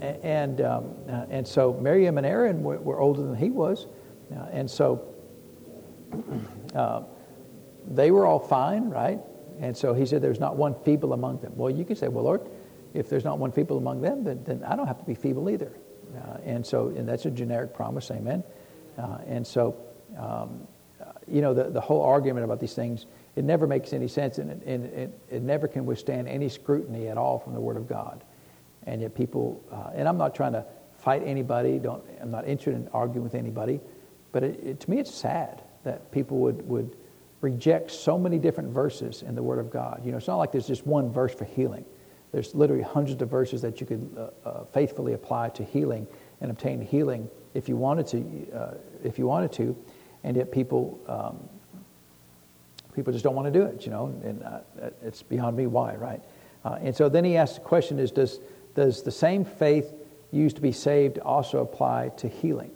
And, um, uh, and so Miriam and Aaron were, were older than he was. Uh, and so uh, they were all fine, right? And so he said, There's not one feeble among them. Well, you can say, Well, Lord, if there's not one feeble among them, then, then I don't have to be feeble either. Uh, and so, and that's a generic promise, amen. Uh, and so, um, you know, the, the whole argument about these things, it never makes any sense and, it, and it, it never can withstand any scrutiny at all from the Word of God. And yet, people, uh, and I'm not trying to fight anybody, don't, I'm not interested in arguing with anybody, but it, to me, it's sad that people would, would reject so many different verses in the Word of God. You know, it's not like there's just one verse for healing. There's literally hundreds of verses that you could uh, uh, faithfully apply to healing and obtain healing if you wanted to. Uh, if you wanted to, and yet people um, people just don't want to do it. You know, and uh, it's beyond me why, right? Uh, and so then he asks the question: Is does does the same faith used to be saved also apply to healing?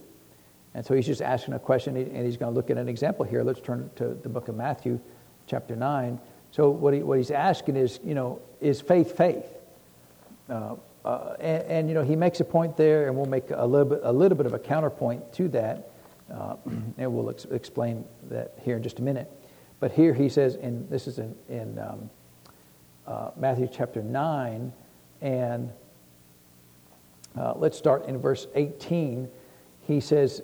And so he's just asking a question, and he's going to look at an example here. Let's turn to the book of Matthew, chapter 9. So what, he, what he's asking is, you know, is faith faith? Uh, uh, and, and, you know, he makes a point there, and we'll make a little bit, a little bit of a counterpoint to that, uh, and we'll ex- explain that here in just a minute. But here he says, and this is in, in um, uh, Matthew chapter 9, and uh, let's start in verse 18 he says,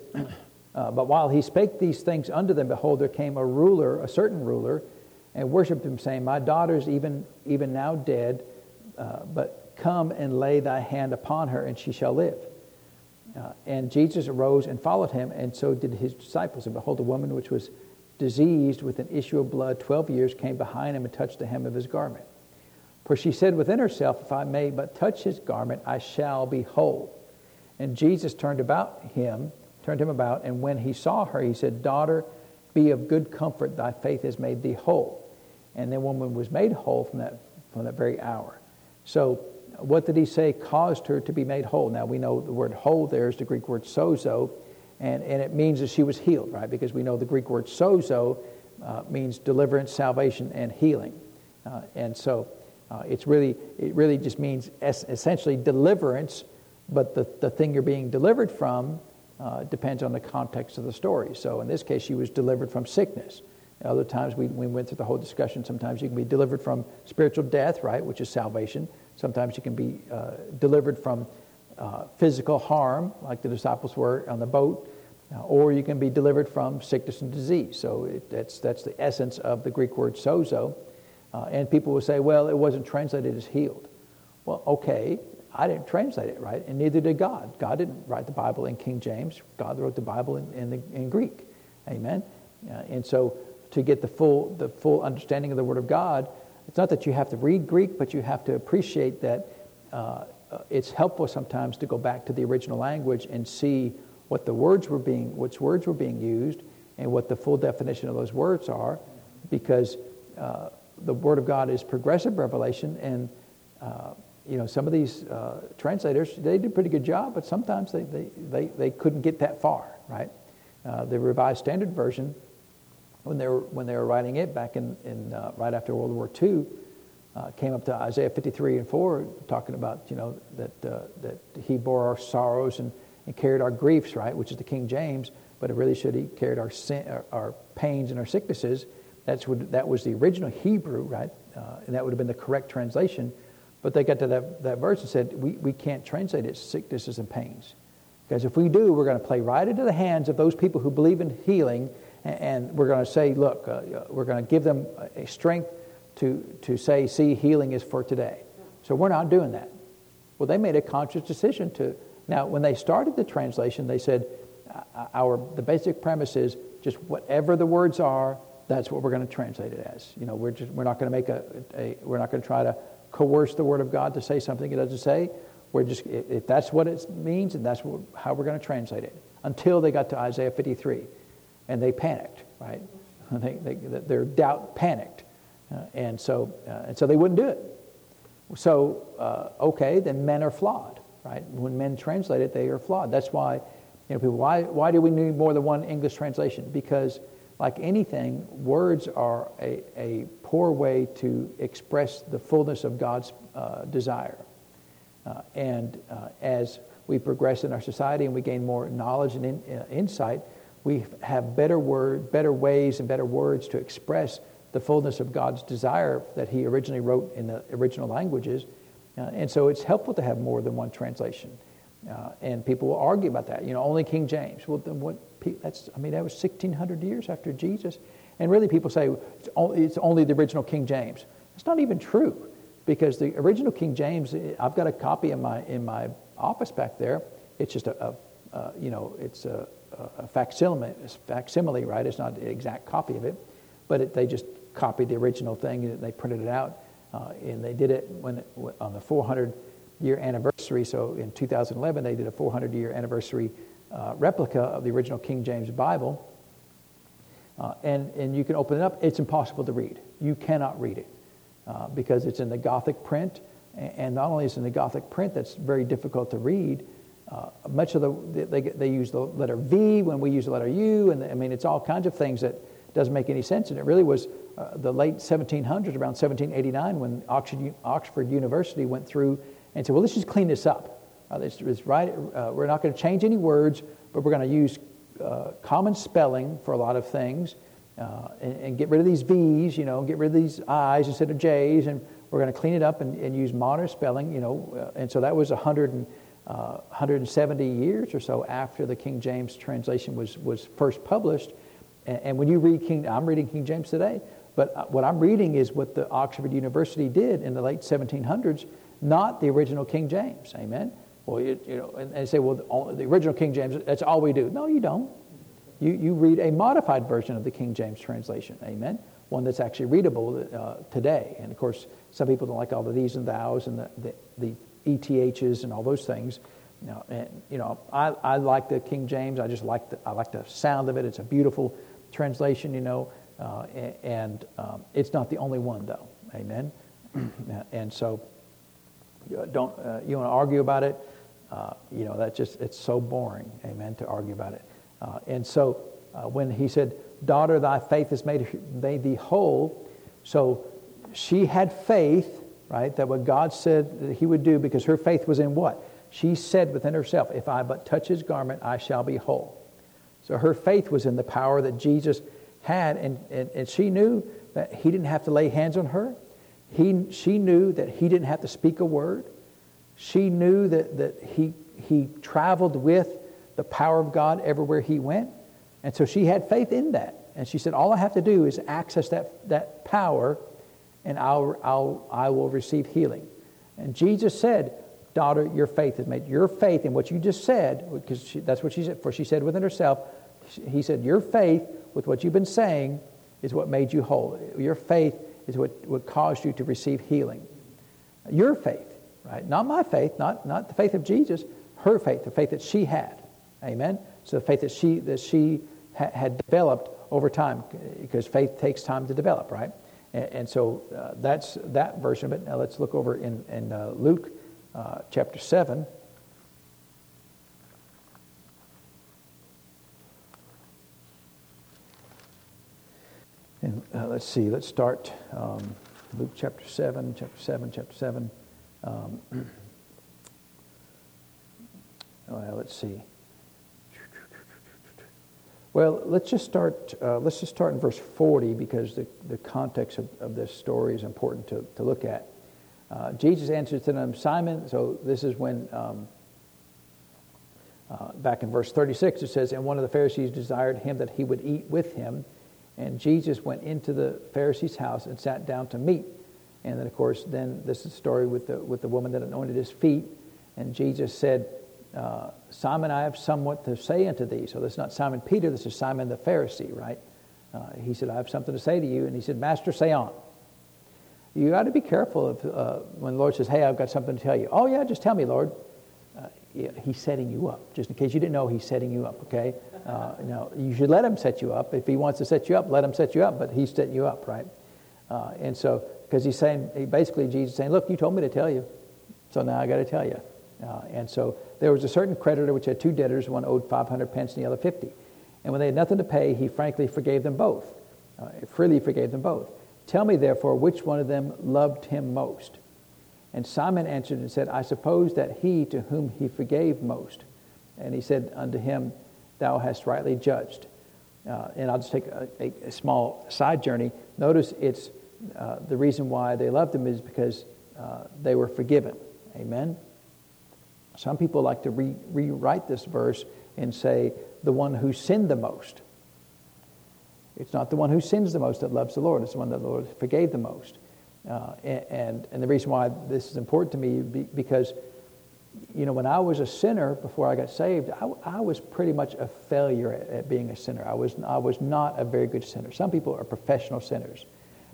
uh, But while he spake these things unto them, behold, there came a ruler, a certain ruler, and worshipped him, saying, My daughter's even, even now dead, uh, but come and lay thy hand upon her, and she shall live. Uh, and Jesus arose and followed him, and so did his disciples. And behold, a woman which was diseased with an issue of blood twelve years came behind him and touched the hem of his garment. For she said within herself, If I may but touch his garment, I shall be whole. And Jesus turned about him, turned him about, and when he saw her, he said, Daughter, Be of good comfort, thy faith has made thee whole. And the woman was made whole from that, from that very hour. So, what did he say caused her to be made whole? Now, we know the word whole there is the Greek word sozo, and, and it means that she was healed, right? Because we know the Greek word sozo uh, means deliverance, salvation, and healing. Uh, and so, uh, it's really, it really just means es- essentially deliverance, but the, the thing you're being delivered from uh, depends on the context of the story. So in this case, she was delivered from sickness. Other times we, we went through the whole discussion. Sometimes you can be delivered from spiritual death, right, which is salvation. Sometimes you can be uh, delivered from uh, physical harm, like the disciples were on the boat, uh, or you can be delivered from sickness and disease. So it, that's, that's the essence of the Greek word sozo. Uh, and people will say, well, it wasn't translated as healed. Well, okay, I didn't translate it right, and neither did God. God didn't write the Bible in King James. God wrote the Bible in, in, the, in Greek. Amen. Uh, and so, to get the full the full understanding of the Word of God, it's not that you have to read Greek, but you have to appreciate that uh, it's helpful sometimes to go back to the original language and see what the words were being, which words were being used, and what the full definition of those words are, because uh, the Word of God is progressive revelation, and uh, you know, some of these uh, translators, they did a pretty good job, but sometimes they, they, they, they couldn't get that far, right? Uh, the Revised Standard Version, when they were, when they were writing it back in, in uh, right after World War II, uh, came up to Isaiah 53 and 4, talking about, you know, that, uh, that he bore our sorrows and, and carried our griefs, right, which is the King James, but it really should he carried our, sin, our, our pains and our sicknesses. That's what, that was the original Hebrew, right? Uh, and that would have been the correct translation. But they got to that, that verse and said, we, we can't translate it sicknesses and pains. Because if we do, we're going to play right into the hands of those people who believe in healing, and, and we're going to say, look, uh, uh we're going to give them a strength to, to say, see, healing is for today. So we're not doing that. Well, they made a conscious decision to. Now, when they started the translation, they said, uh, uh, our, the basic premise is just whatever the words are, that's what we're going to translate it as. You know, we're, just, we're not going to make a, a we're not going to try to coerce the Word of God to say something it doesn't say. We're just, if that's what it means, and that's what, how we're going to translate it. Until they got to Isaiah 53, and they panicked, right? They, they, their doubt panicked, uh, and so uh, and so they wouldn't do it. So uh, okay, then men are flawed, right? When men translate it, they are flawed. That's why, you know, people. Why why do we need more than one English translation? Because like anything, words are a, a poor way to express the fullness of God's uh, desire. Uh, and uh, as we progress in our society and we gain more knowledge and in, uh, insight, we have better word, better ways and better words to express the fullness of God's desire that He originally wrote in the original languages. Uh, and so it's helpful to have more than one translation. Uh, and people will argue about that. You know, only King James. Well, then what? That's I mean, that was 1,600 years after Jesus. And really, people say it's only, it's only the original King James. It's not even true, because the original King James. I've got a copy in my in my office back there. It's just a, a, a you know, it's a, a facsimile, facsimile, right? It's not the exact copy of it, but it, they just copied the original thing and they printed it out, uh, and they did it when on the 400 year anniversary. So in 2011, they did a 400 year anniversary uh, replica of the original King James Bible. Uh, and, and you can open it up. It's impossible to read. You cannot read it uh, because it's in the Gothic print. And not only is it in the Gothic print that's very difficult to read, uh, much of the, they, they use the letter V when we use the letter U. And I mean, it's all kinds of things that doesn't make any sense. And it really was uh, the late 1700s, around 1789, when Oxford, Oxford University went through and said, well, let's just clean this up. Uh, it's, it's right, uh, we're not going to change any words, but we're going to use uh, common spelling for a lot of things uh, and, and, get rid of these V's, you know, get rid of these I's instead of J's, and we're going to clean it up and, and use modern spelling, you know. Uh, and so that was 100 and, 170 uh, years or so after the King James translation was, was first published. And, and when you read King, I'm reading King James today, but what I'm reading is what the Oxford University did in the late 1700s not the original King James. Amen. Well, you, you know, and they say, well, the, the original King James, that's all we do. No, you don't. You, you read a modified version of the King James translation. Amen. One that's actually readable uh, today. And of course, some people don't like all the these and thous and the, the, the ETHs and all those things. You know, and, you know I, I like the King James. I just like the, I like the sound of it. It's a beautiful translation, you know, uh, and um, it's not the only one, though. Amen. and so, don't uh, you want to argue about it? Uh, you know, that just it's so boring. Amen. To argue about it. Uh, and so, uh, when he said, "Daughter, thy faith has made made thee whole," so she had faith, right? That what God said that He would do, because her faith was in what she said within herself, "If I but touch His garment, I shall be whole." So her faith was in the power that Jesus had, and, and, and she knew that he didn't have to lay hands on her. He, she knew that he didn't have to speak a word. She knew that, that he, he traveled with the power of God everywhere he went. And so she had faith in that. And she said, All I have to do is access that, that power, and I'll, I'll, I will receive healing. And Jesus said, Daughter, your faith has made your faith in what you just said, because she, that's what she said, for she said within herself, he said, Your faith with what you've been saying is what made you whole. Your faith is what, what caused you to receive healing. Your faith, right? Not my faith, not, not the faith of Jesus, her faith, the faith that she had. Amen? So the faith that she, that she ha- had developed over time, because faith takes time to develop, right? And, and so uh, that's that version of it. Now let's look over in, in uh, Luke uh, chapter 7. And uh, let's see, let's start um, Luke chapter 7, chapter 7, chapter 7. Um, well, let's see. Well, let's just start. Uh, let's just start in verse 40 because the, the context of, of this story is important to, to look at. Uh, Jesus answered to them, Simon. So this is when, um, uh, back in verse 36, it says, And one of the Pharisees desired him that he would eat with him. And Jesus went into the Pharisee's house and sat down to meat. And then, of course, then this is the story with the, with the woman that anointed his feet. And Jesus said, uh, Simon, I have somewhat to say unto thee. So this is not Simon Peter, this is Simon the Pharisee, right? Uh, he said, I have something to say to you. And he said, Master, say on. You got to be careful of, uh, when the Lord says, Hey, I've got something to tell you. Oh, yeah, just tell me, Lord. Uh, yeah, he's setting you up. Just in case you didn't know, he's setting you up, okay? Uh, now, you should let him set you up. If he wants to set you up, let him set you up, but he's setting you up, right? Uh, and so, because he's saying, he basically, Jesus saying, Look, you told me to tell you, so now I got to tell you. Uh, and so there was a certain creditor which had two debtors, one owed 500 pence and the other 50. And when they had nothing to pay, he frankly forgave them both, uh, freely forgave them both. Tell me, therefore, which one of them loved him most? And Simon answered and said, I suppose that he to whom he forgave most. And he said unto him, thou hast rightly judged. Uh, and I'll just take a, a, a, small side journey. Notice it's uh, the reason why they loved him is because uh, they were forgiven. Amen. Some people like to re- rewrite this verse and say, the one who sinned the most. It's not the one who sins the most that loves the Lord, it's the one that the Lord forgave the most. Uh, and, and the reason why this is important to me because you know, when I was a sinner before I got saved, I, I was pretty much a failure at, at, being a sinner. I was, I was not a very good sinner. Some people are professional sinners.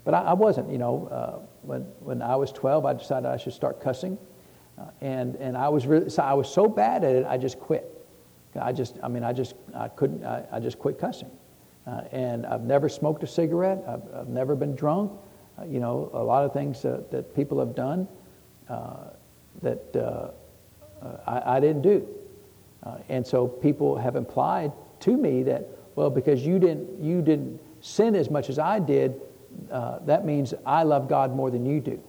But I, I wasn't, you know. Uh, when, when I was 12, I decided I should start cussing. Uh, and, and I was really, so I was so bad at it, I just quit. I just, I mean, I just, I couldn't, I, I just quit cussing. Uh, and I've never smoked a cigarette. I've, I've never been drunk. Uh, you know, a lot of things that people have done uh, that uh, I, I, didn't do. Uh, and so people have implied to me that, well, because you didn't, you didn't sin as much as I did, uh, that means I love God more than you do.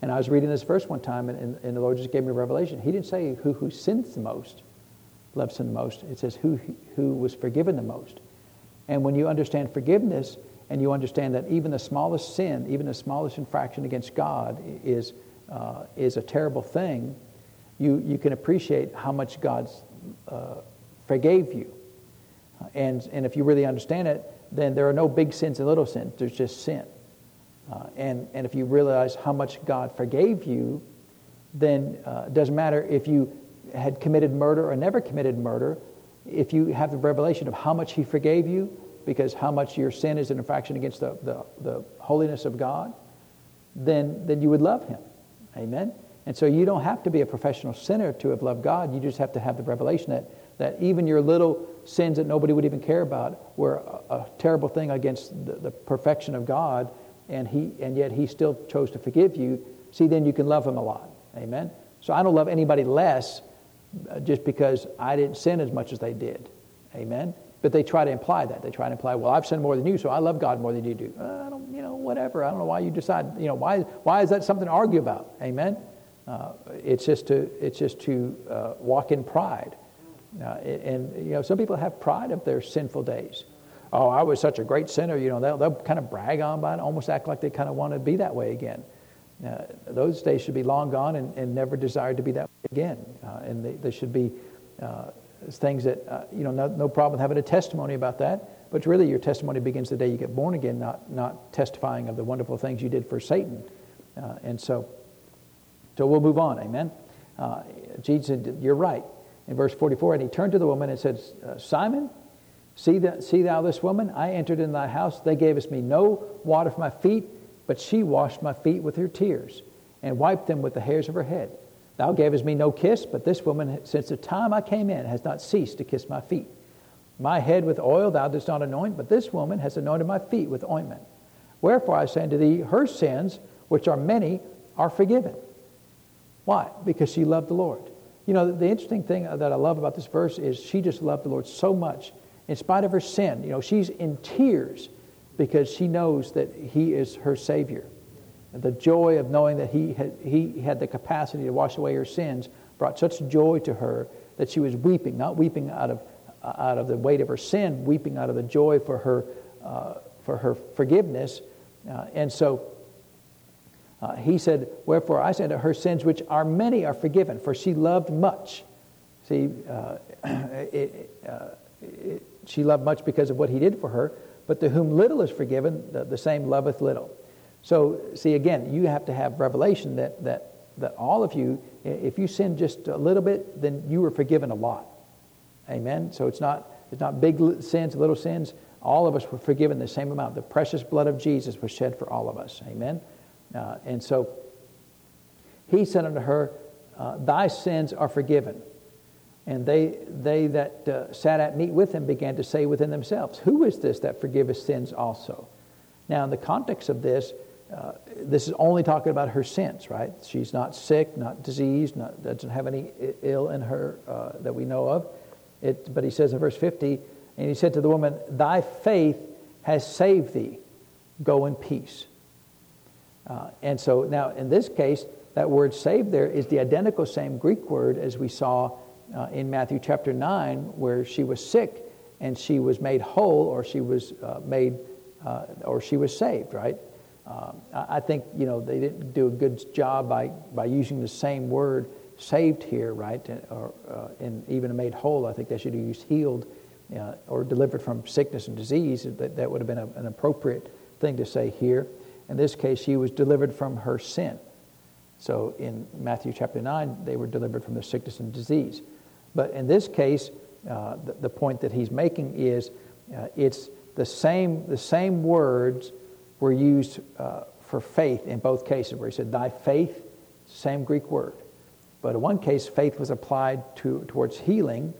And I was reading this verse one time, and, and, the Lord just gave me a revelation. He didn't say who, who sins the most, loves him the most. It says who, who was forgiven the most. And when you understand forgiveness, and you understand that even the smallest sin, even the smallest infraction against God is, uh, is a terrible thing, you, you can appreciate how much God uh, forgave you. And, and if you really understand it, then there are no big sins and little sins, there's just sin. Uh, and, and if you realize how much God forgave you, then uh, it doesn't matter if you had committed murder or never committed murder, if you have the revelation of how much He forgave you, because how much your sin is an infraction against the, the, the holiness of God, then, then you would love Him. Amen? And so you don't have to be a professional sinner to have loved God. You just have to have the revelation that, that even your little sins that nobody would even care about were a, a terrible thing against the, the, perfection of God, and, he, and yet He still chose to forgive you, see, then you can love Him a lot. Amen? So I don't love anybody less uh, just because I didn't sin as much as they did. Amen? But they try to imply that. They try to imply, well, I've sinned more than you, so I love God more than you do. Uh, I don't, you know, whatever. I don't know why you decide, you know, why, why is that something to argue about? Amen? Uh, it's just to, it's just to uh, walk in pride. Uh, and, you know, some people have pride of their sinful days. Oh, I was such a great sinner, you know, they'll, they'll kind of brag on about it, almost act like they kind of want to be that way again. Uh, those days should be long gone and, and never desired to be that way again. Uh, and they, they, should be uh, things that, you know, no, no problem having a testimony about that. But really, your testimony begins the day you get born again, not, not testifying of the wonderful things you did for Satan. And so, so we'll move on. Amen. Uh, Jesus said, You're right. In verse 44, and he turned to the woman and said, Simon, see, the, see thou this woman? I entered in thy house. They gave us me no water for my feet but she washed my feet with her tears and wiped them with the hairs of her head. Thou gavest me no kiss, but this woman, since the time I came in, has not ceased to kiss my feet. My head with oil thou didst not anoint, but this woman has anointed my feet with ointment. Wherefore I say unto thee, her sins, which are many, are forgiven. Why? Because she loved the Lord. You know, the interesting thing that I love about this verse is she just loved the Lord so much. In spite of her sin, you know, she's in tears because she knows that He is her Savior. The joy of knowing that he had, he had the capacity to wash away her sins brought such joy to her that she was weeping, not weeping out of, out of the weight of her sin, weeping out of the joy for her, uh, for her forgiveness. Uh, and so uh, he said, Wherefore I said to her sins, which are many, are forgiven, for she loved much. See, uh, it, uh, it, she loved much because of what he did for her. But to whom little is forgiven, the, the same loveth little. So, see, again, you have to have revelation that, that, that all of you, if you sin just a little bit, then you were forgiven a lot. Amen? So it's not, it's not big sins, little sins. All of us were forgiven the same amount. The precious blood of Jesus was shed for all of us. Amen? Uh, and so he said unto her, uh, Thy sins are forgiven. And they, they that uh, sat at meat with him began to say within themselves, Who is this that forgiveth sins also? Now, in the context of this, uh, this is only talking about her sins, right? She's not sick, not diseased, not, doesn't have any ill in her uh, that we know of. It, but he says in verse 50, and he said to the woman, Thy faith has saved thee. Go in peace. Uh, and so now, in this case, that word saved there is the identical same Greek word as we saw uh, in Matthew chapter 9 where she was sick and she was made whole or she was uh, made uh, or she was saved, right? Um, I think, you know, they didn't do a good job by, by using the same word saved here, right? Or, uh, and even made whole, I think they should have used healed uh, or delivered from sickness and disease. That, that would have been a, an appropriate thing to say here. In this case, she was delivered from her sin. So in Matthew chapter 9, they were delivered from the sickness and disease. But in this case, uh, the, the, point that he's making is uh, it's the same, the same words were used uh, for faith in both cases, where he said, Thy faith, same Greek word. But in one case, faith was applied to, towards healing.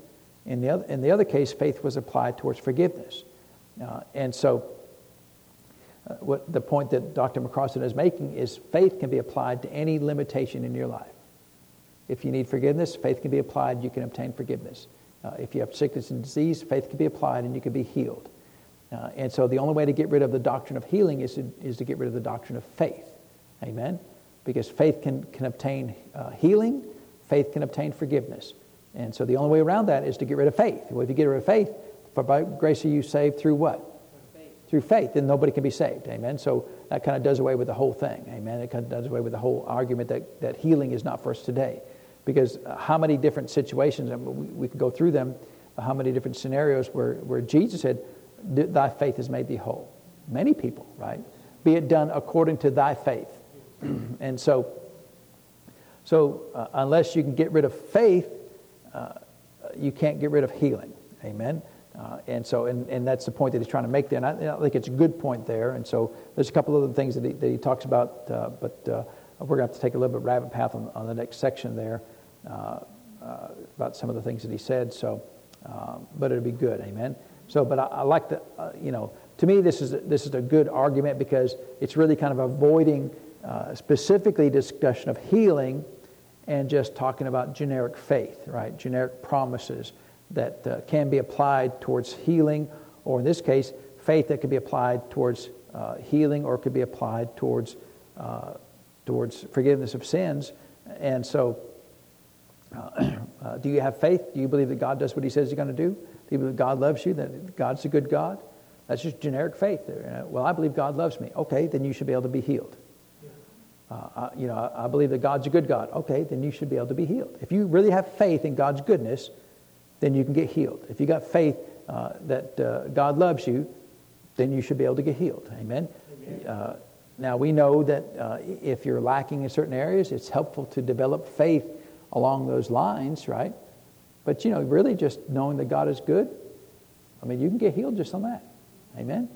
In the, other, in the other case, faith was applied towards forgiveness. Uh, and so, uh, what the point that Dr. McCrossan is making is faith can be applied to any limitation in your life. If you need forgiveness, faith can be applied, you can obtain forgiveness. Uh, if you have sickness and disease, faith can be applied and you can be healed. Uh, and so the only way to get rid of the doctrine of healing is to, is to get rid of the doctrine of faith. Amen? Because faith can, can obtain uh, healing, faith can obtain forgiveness. And so the only way around that is to get rid of faith. Well, if you get rid of faith, for by grace are you saved through what? Through faith. Then nobody can be saved. Amen? So that kind of does away with the whole thing. Amen? It kind of does away with the whole argument that, that healing is not for us today. Because how many different situations, and we, we can go through them, how many different scenarios where, where Jesus said, Thy faith has made thee whole. Many people, right? Be it done according to thy faith. and so, so uh, unless you can get rid of faith, uh, you can't get rid of healing. Amen. Uh, and so, and, and that's the point that he's trying to make there. And I, I, think it's a good point there. And so, there's a couple other things that he, that he talks about, uh, but uh, we're going to have to take a little bit of rabbit path on, on the next section there uh, uh, about some of the things that he said. So, uh, but it'll be good. Amen. So, but I, I like the, uh, you know, to me, this is, a, this is a good argument because it's really kind of avoiding specifically discussion of healing and just talking about generic faith, right? Generic promises that uh, can be applied towards healing, or in this case, faith that could be applied towards uh, healing or could be applied towards, uh, towards forgiveness of sins. And so, uh, uh, do you have faith? Do you believe that God does what He says He's going to do? Do you believe God loves you, that God's a good God? That's just generic faith. There. Well, I believe God loves me. Okay, then you should be able to be healed. Uh, you know, I, I believe that God's a good God. Okay, then you should be able to be healed. If you really have faith in God's goodness, then you can get healed. If you got faith uh, that uh, God loves you, then you should be able to get healed. Amen. Amen. Uh, now we know that uh, if you're lacking in certain areas, it's helpful to develop faith along those lines, right? But you know, really just knowing that God is good, I mean, you can get healed just on that. Amen.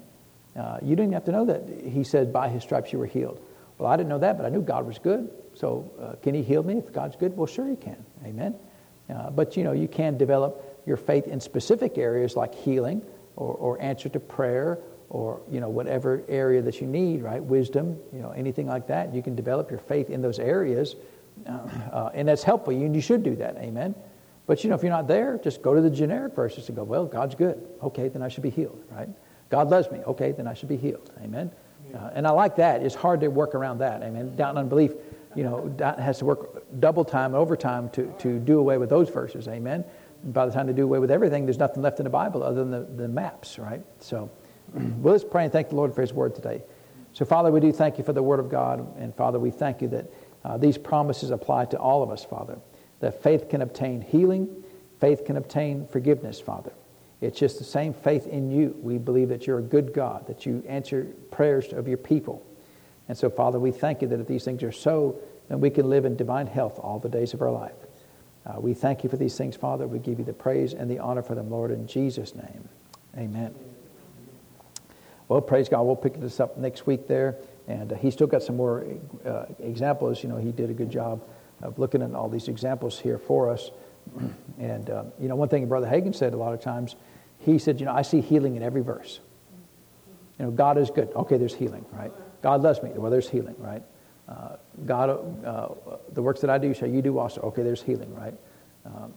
Uh, you didn't have to know that. He said, "By His stripes you were healed." Well, I didn't know that, but I knew God was good. So, uh, can He heal me if God's good? Well, sure He can. Amen. Uh, but you know, you can develop your faith in specific areas like healing or, or answer to prayer or you know whatever area that you need, right? Wisdom, you know, anything like that. You can develop your faith in those areas, uh, uh, and that's helpful. You, you should do that. Amen. But you know, if you're not there, just go to the generic verses and go, well, God's good. Okay, then I should be healed, right? God loves me. Okay, then I should be healed. Amen. Uh, and I like that. It's hard to work around that. Amen. Doubt and unbelief, you know, has to work double time, and overtime to, to do away with those verses. Amen. And by the time they do away with everything, there's nothing left in the Bible other than the, the maps, right? So, well, let's pray and thank the Lord for His word today. So, Father, we do thank you for the word of God. And, Father, we thank you that uh, these promises apply to all of us, Father. That faith can obtain healing, faith can obtain forgiveness, Father. It's just the same faith in you. We believe that you're a good God, that you answer prayers of your people. And so, Father, we thank you that if these things are so, then we can live in divine health all the days of our life. Uh, we thank you for these things, Father. We give you the praise and the honor for them, Lord, in Jesus' name. Amen. Well, praise God. We'll pick this up next week there. And uh, he's still got some more uh, examples. You know, he did a good job of looking at all these examples here for us. and, uh, you know, one thing Brother Hagin said a lot of times, he said, you know, I see healing in every verse. You know, God is good. Okay, there's healing, right? God loves me. Well, there's healing, right? Uh, God, uh, the works that I do shall you do also. Okay, there's healing, right? Um,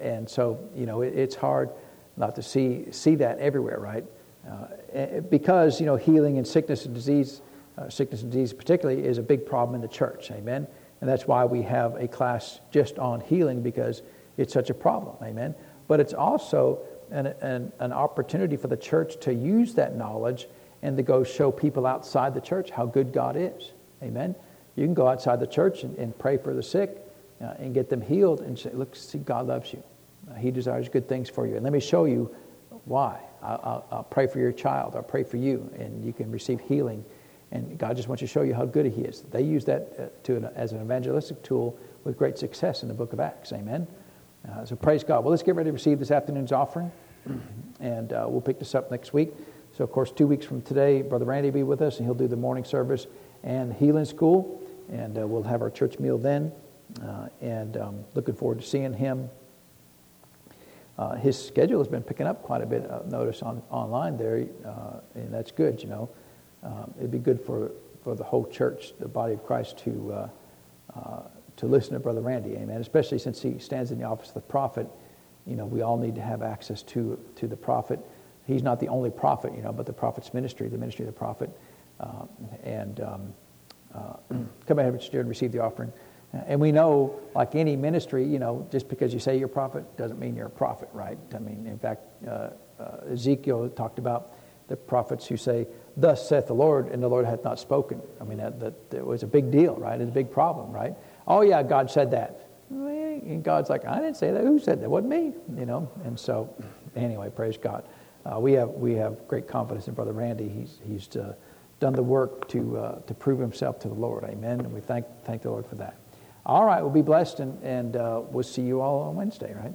and so, you know, it, it's hard not to see, see that everywhere, right? Uh, because, you know, healing and sickness and disease, uh, sickness and disease particularly, is a big problem in the church, amen? And that's why we have a class just on healing because it's such a problem, amen? But it's also an, an, an opportunity for the church to use that knowledge and to go show people outside the church how good God is. Amen. You can go outside the church and, and pray for the sick uh, and get them healed and say, look, see, God loves you. Uh, he desires good things for you. And let me show you why. I'll, I'll, pray for your child. I'll pray for you, and you can receive healing. And God just wants to show you how good He is. They use that uh, to an, as an evangelistic tool with great success in the book of Acts. Amen. Uh, so praise God. Well, let's get ready to receive this afternoon's offering, and uh, we'll pick this up next week. So, of course, two weeks from today, Brother Randy will be with us, and he'll do the morning service and healing school, and uh, we'll have our church meal then. Uh, and um, looking forward to seeing him. Uh, his schedule has been picking up quite a bit. of notice on online there, uh, and that's good. You know, um, it'd be good for for the whole church, the body of Christ, to uh, uh, to listen to Brother Randy. Amen. Especially since he stands in the office of the prophet. You know, we all need to have access to to the prophet. He's not the only prophet, you know, but the prophet's ministry, the ministry of the prophet. Uh, and um, uh, come ahead, Mr. and receive the offering. And we know, like any ministry, you know, just because you say you're a prophet doesn't mean you're a prophet, right? I mean, in fact, uh, uh, Ezekiel talked about the prophets who say, Thus saith the Lord, and the Lord hath not spoken. I mean, that, that, that was a big deal, right? It's a big problem, right? Oh, yeah, God said that. And God's like, I didn't say that. Who said that? It wasn't me, you know? And so, anyway, praise God. Uh, we, have, we have great confidence in Brother Randy. He's, he's uh, done the work to, uh, to prove himself to the Lord. Amen. And we thank, thank the Lord for that. All right, we'll be blessed, and, and uh, we'll see you all on Wednesday, right?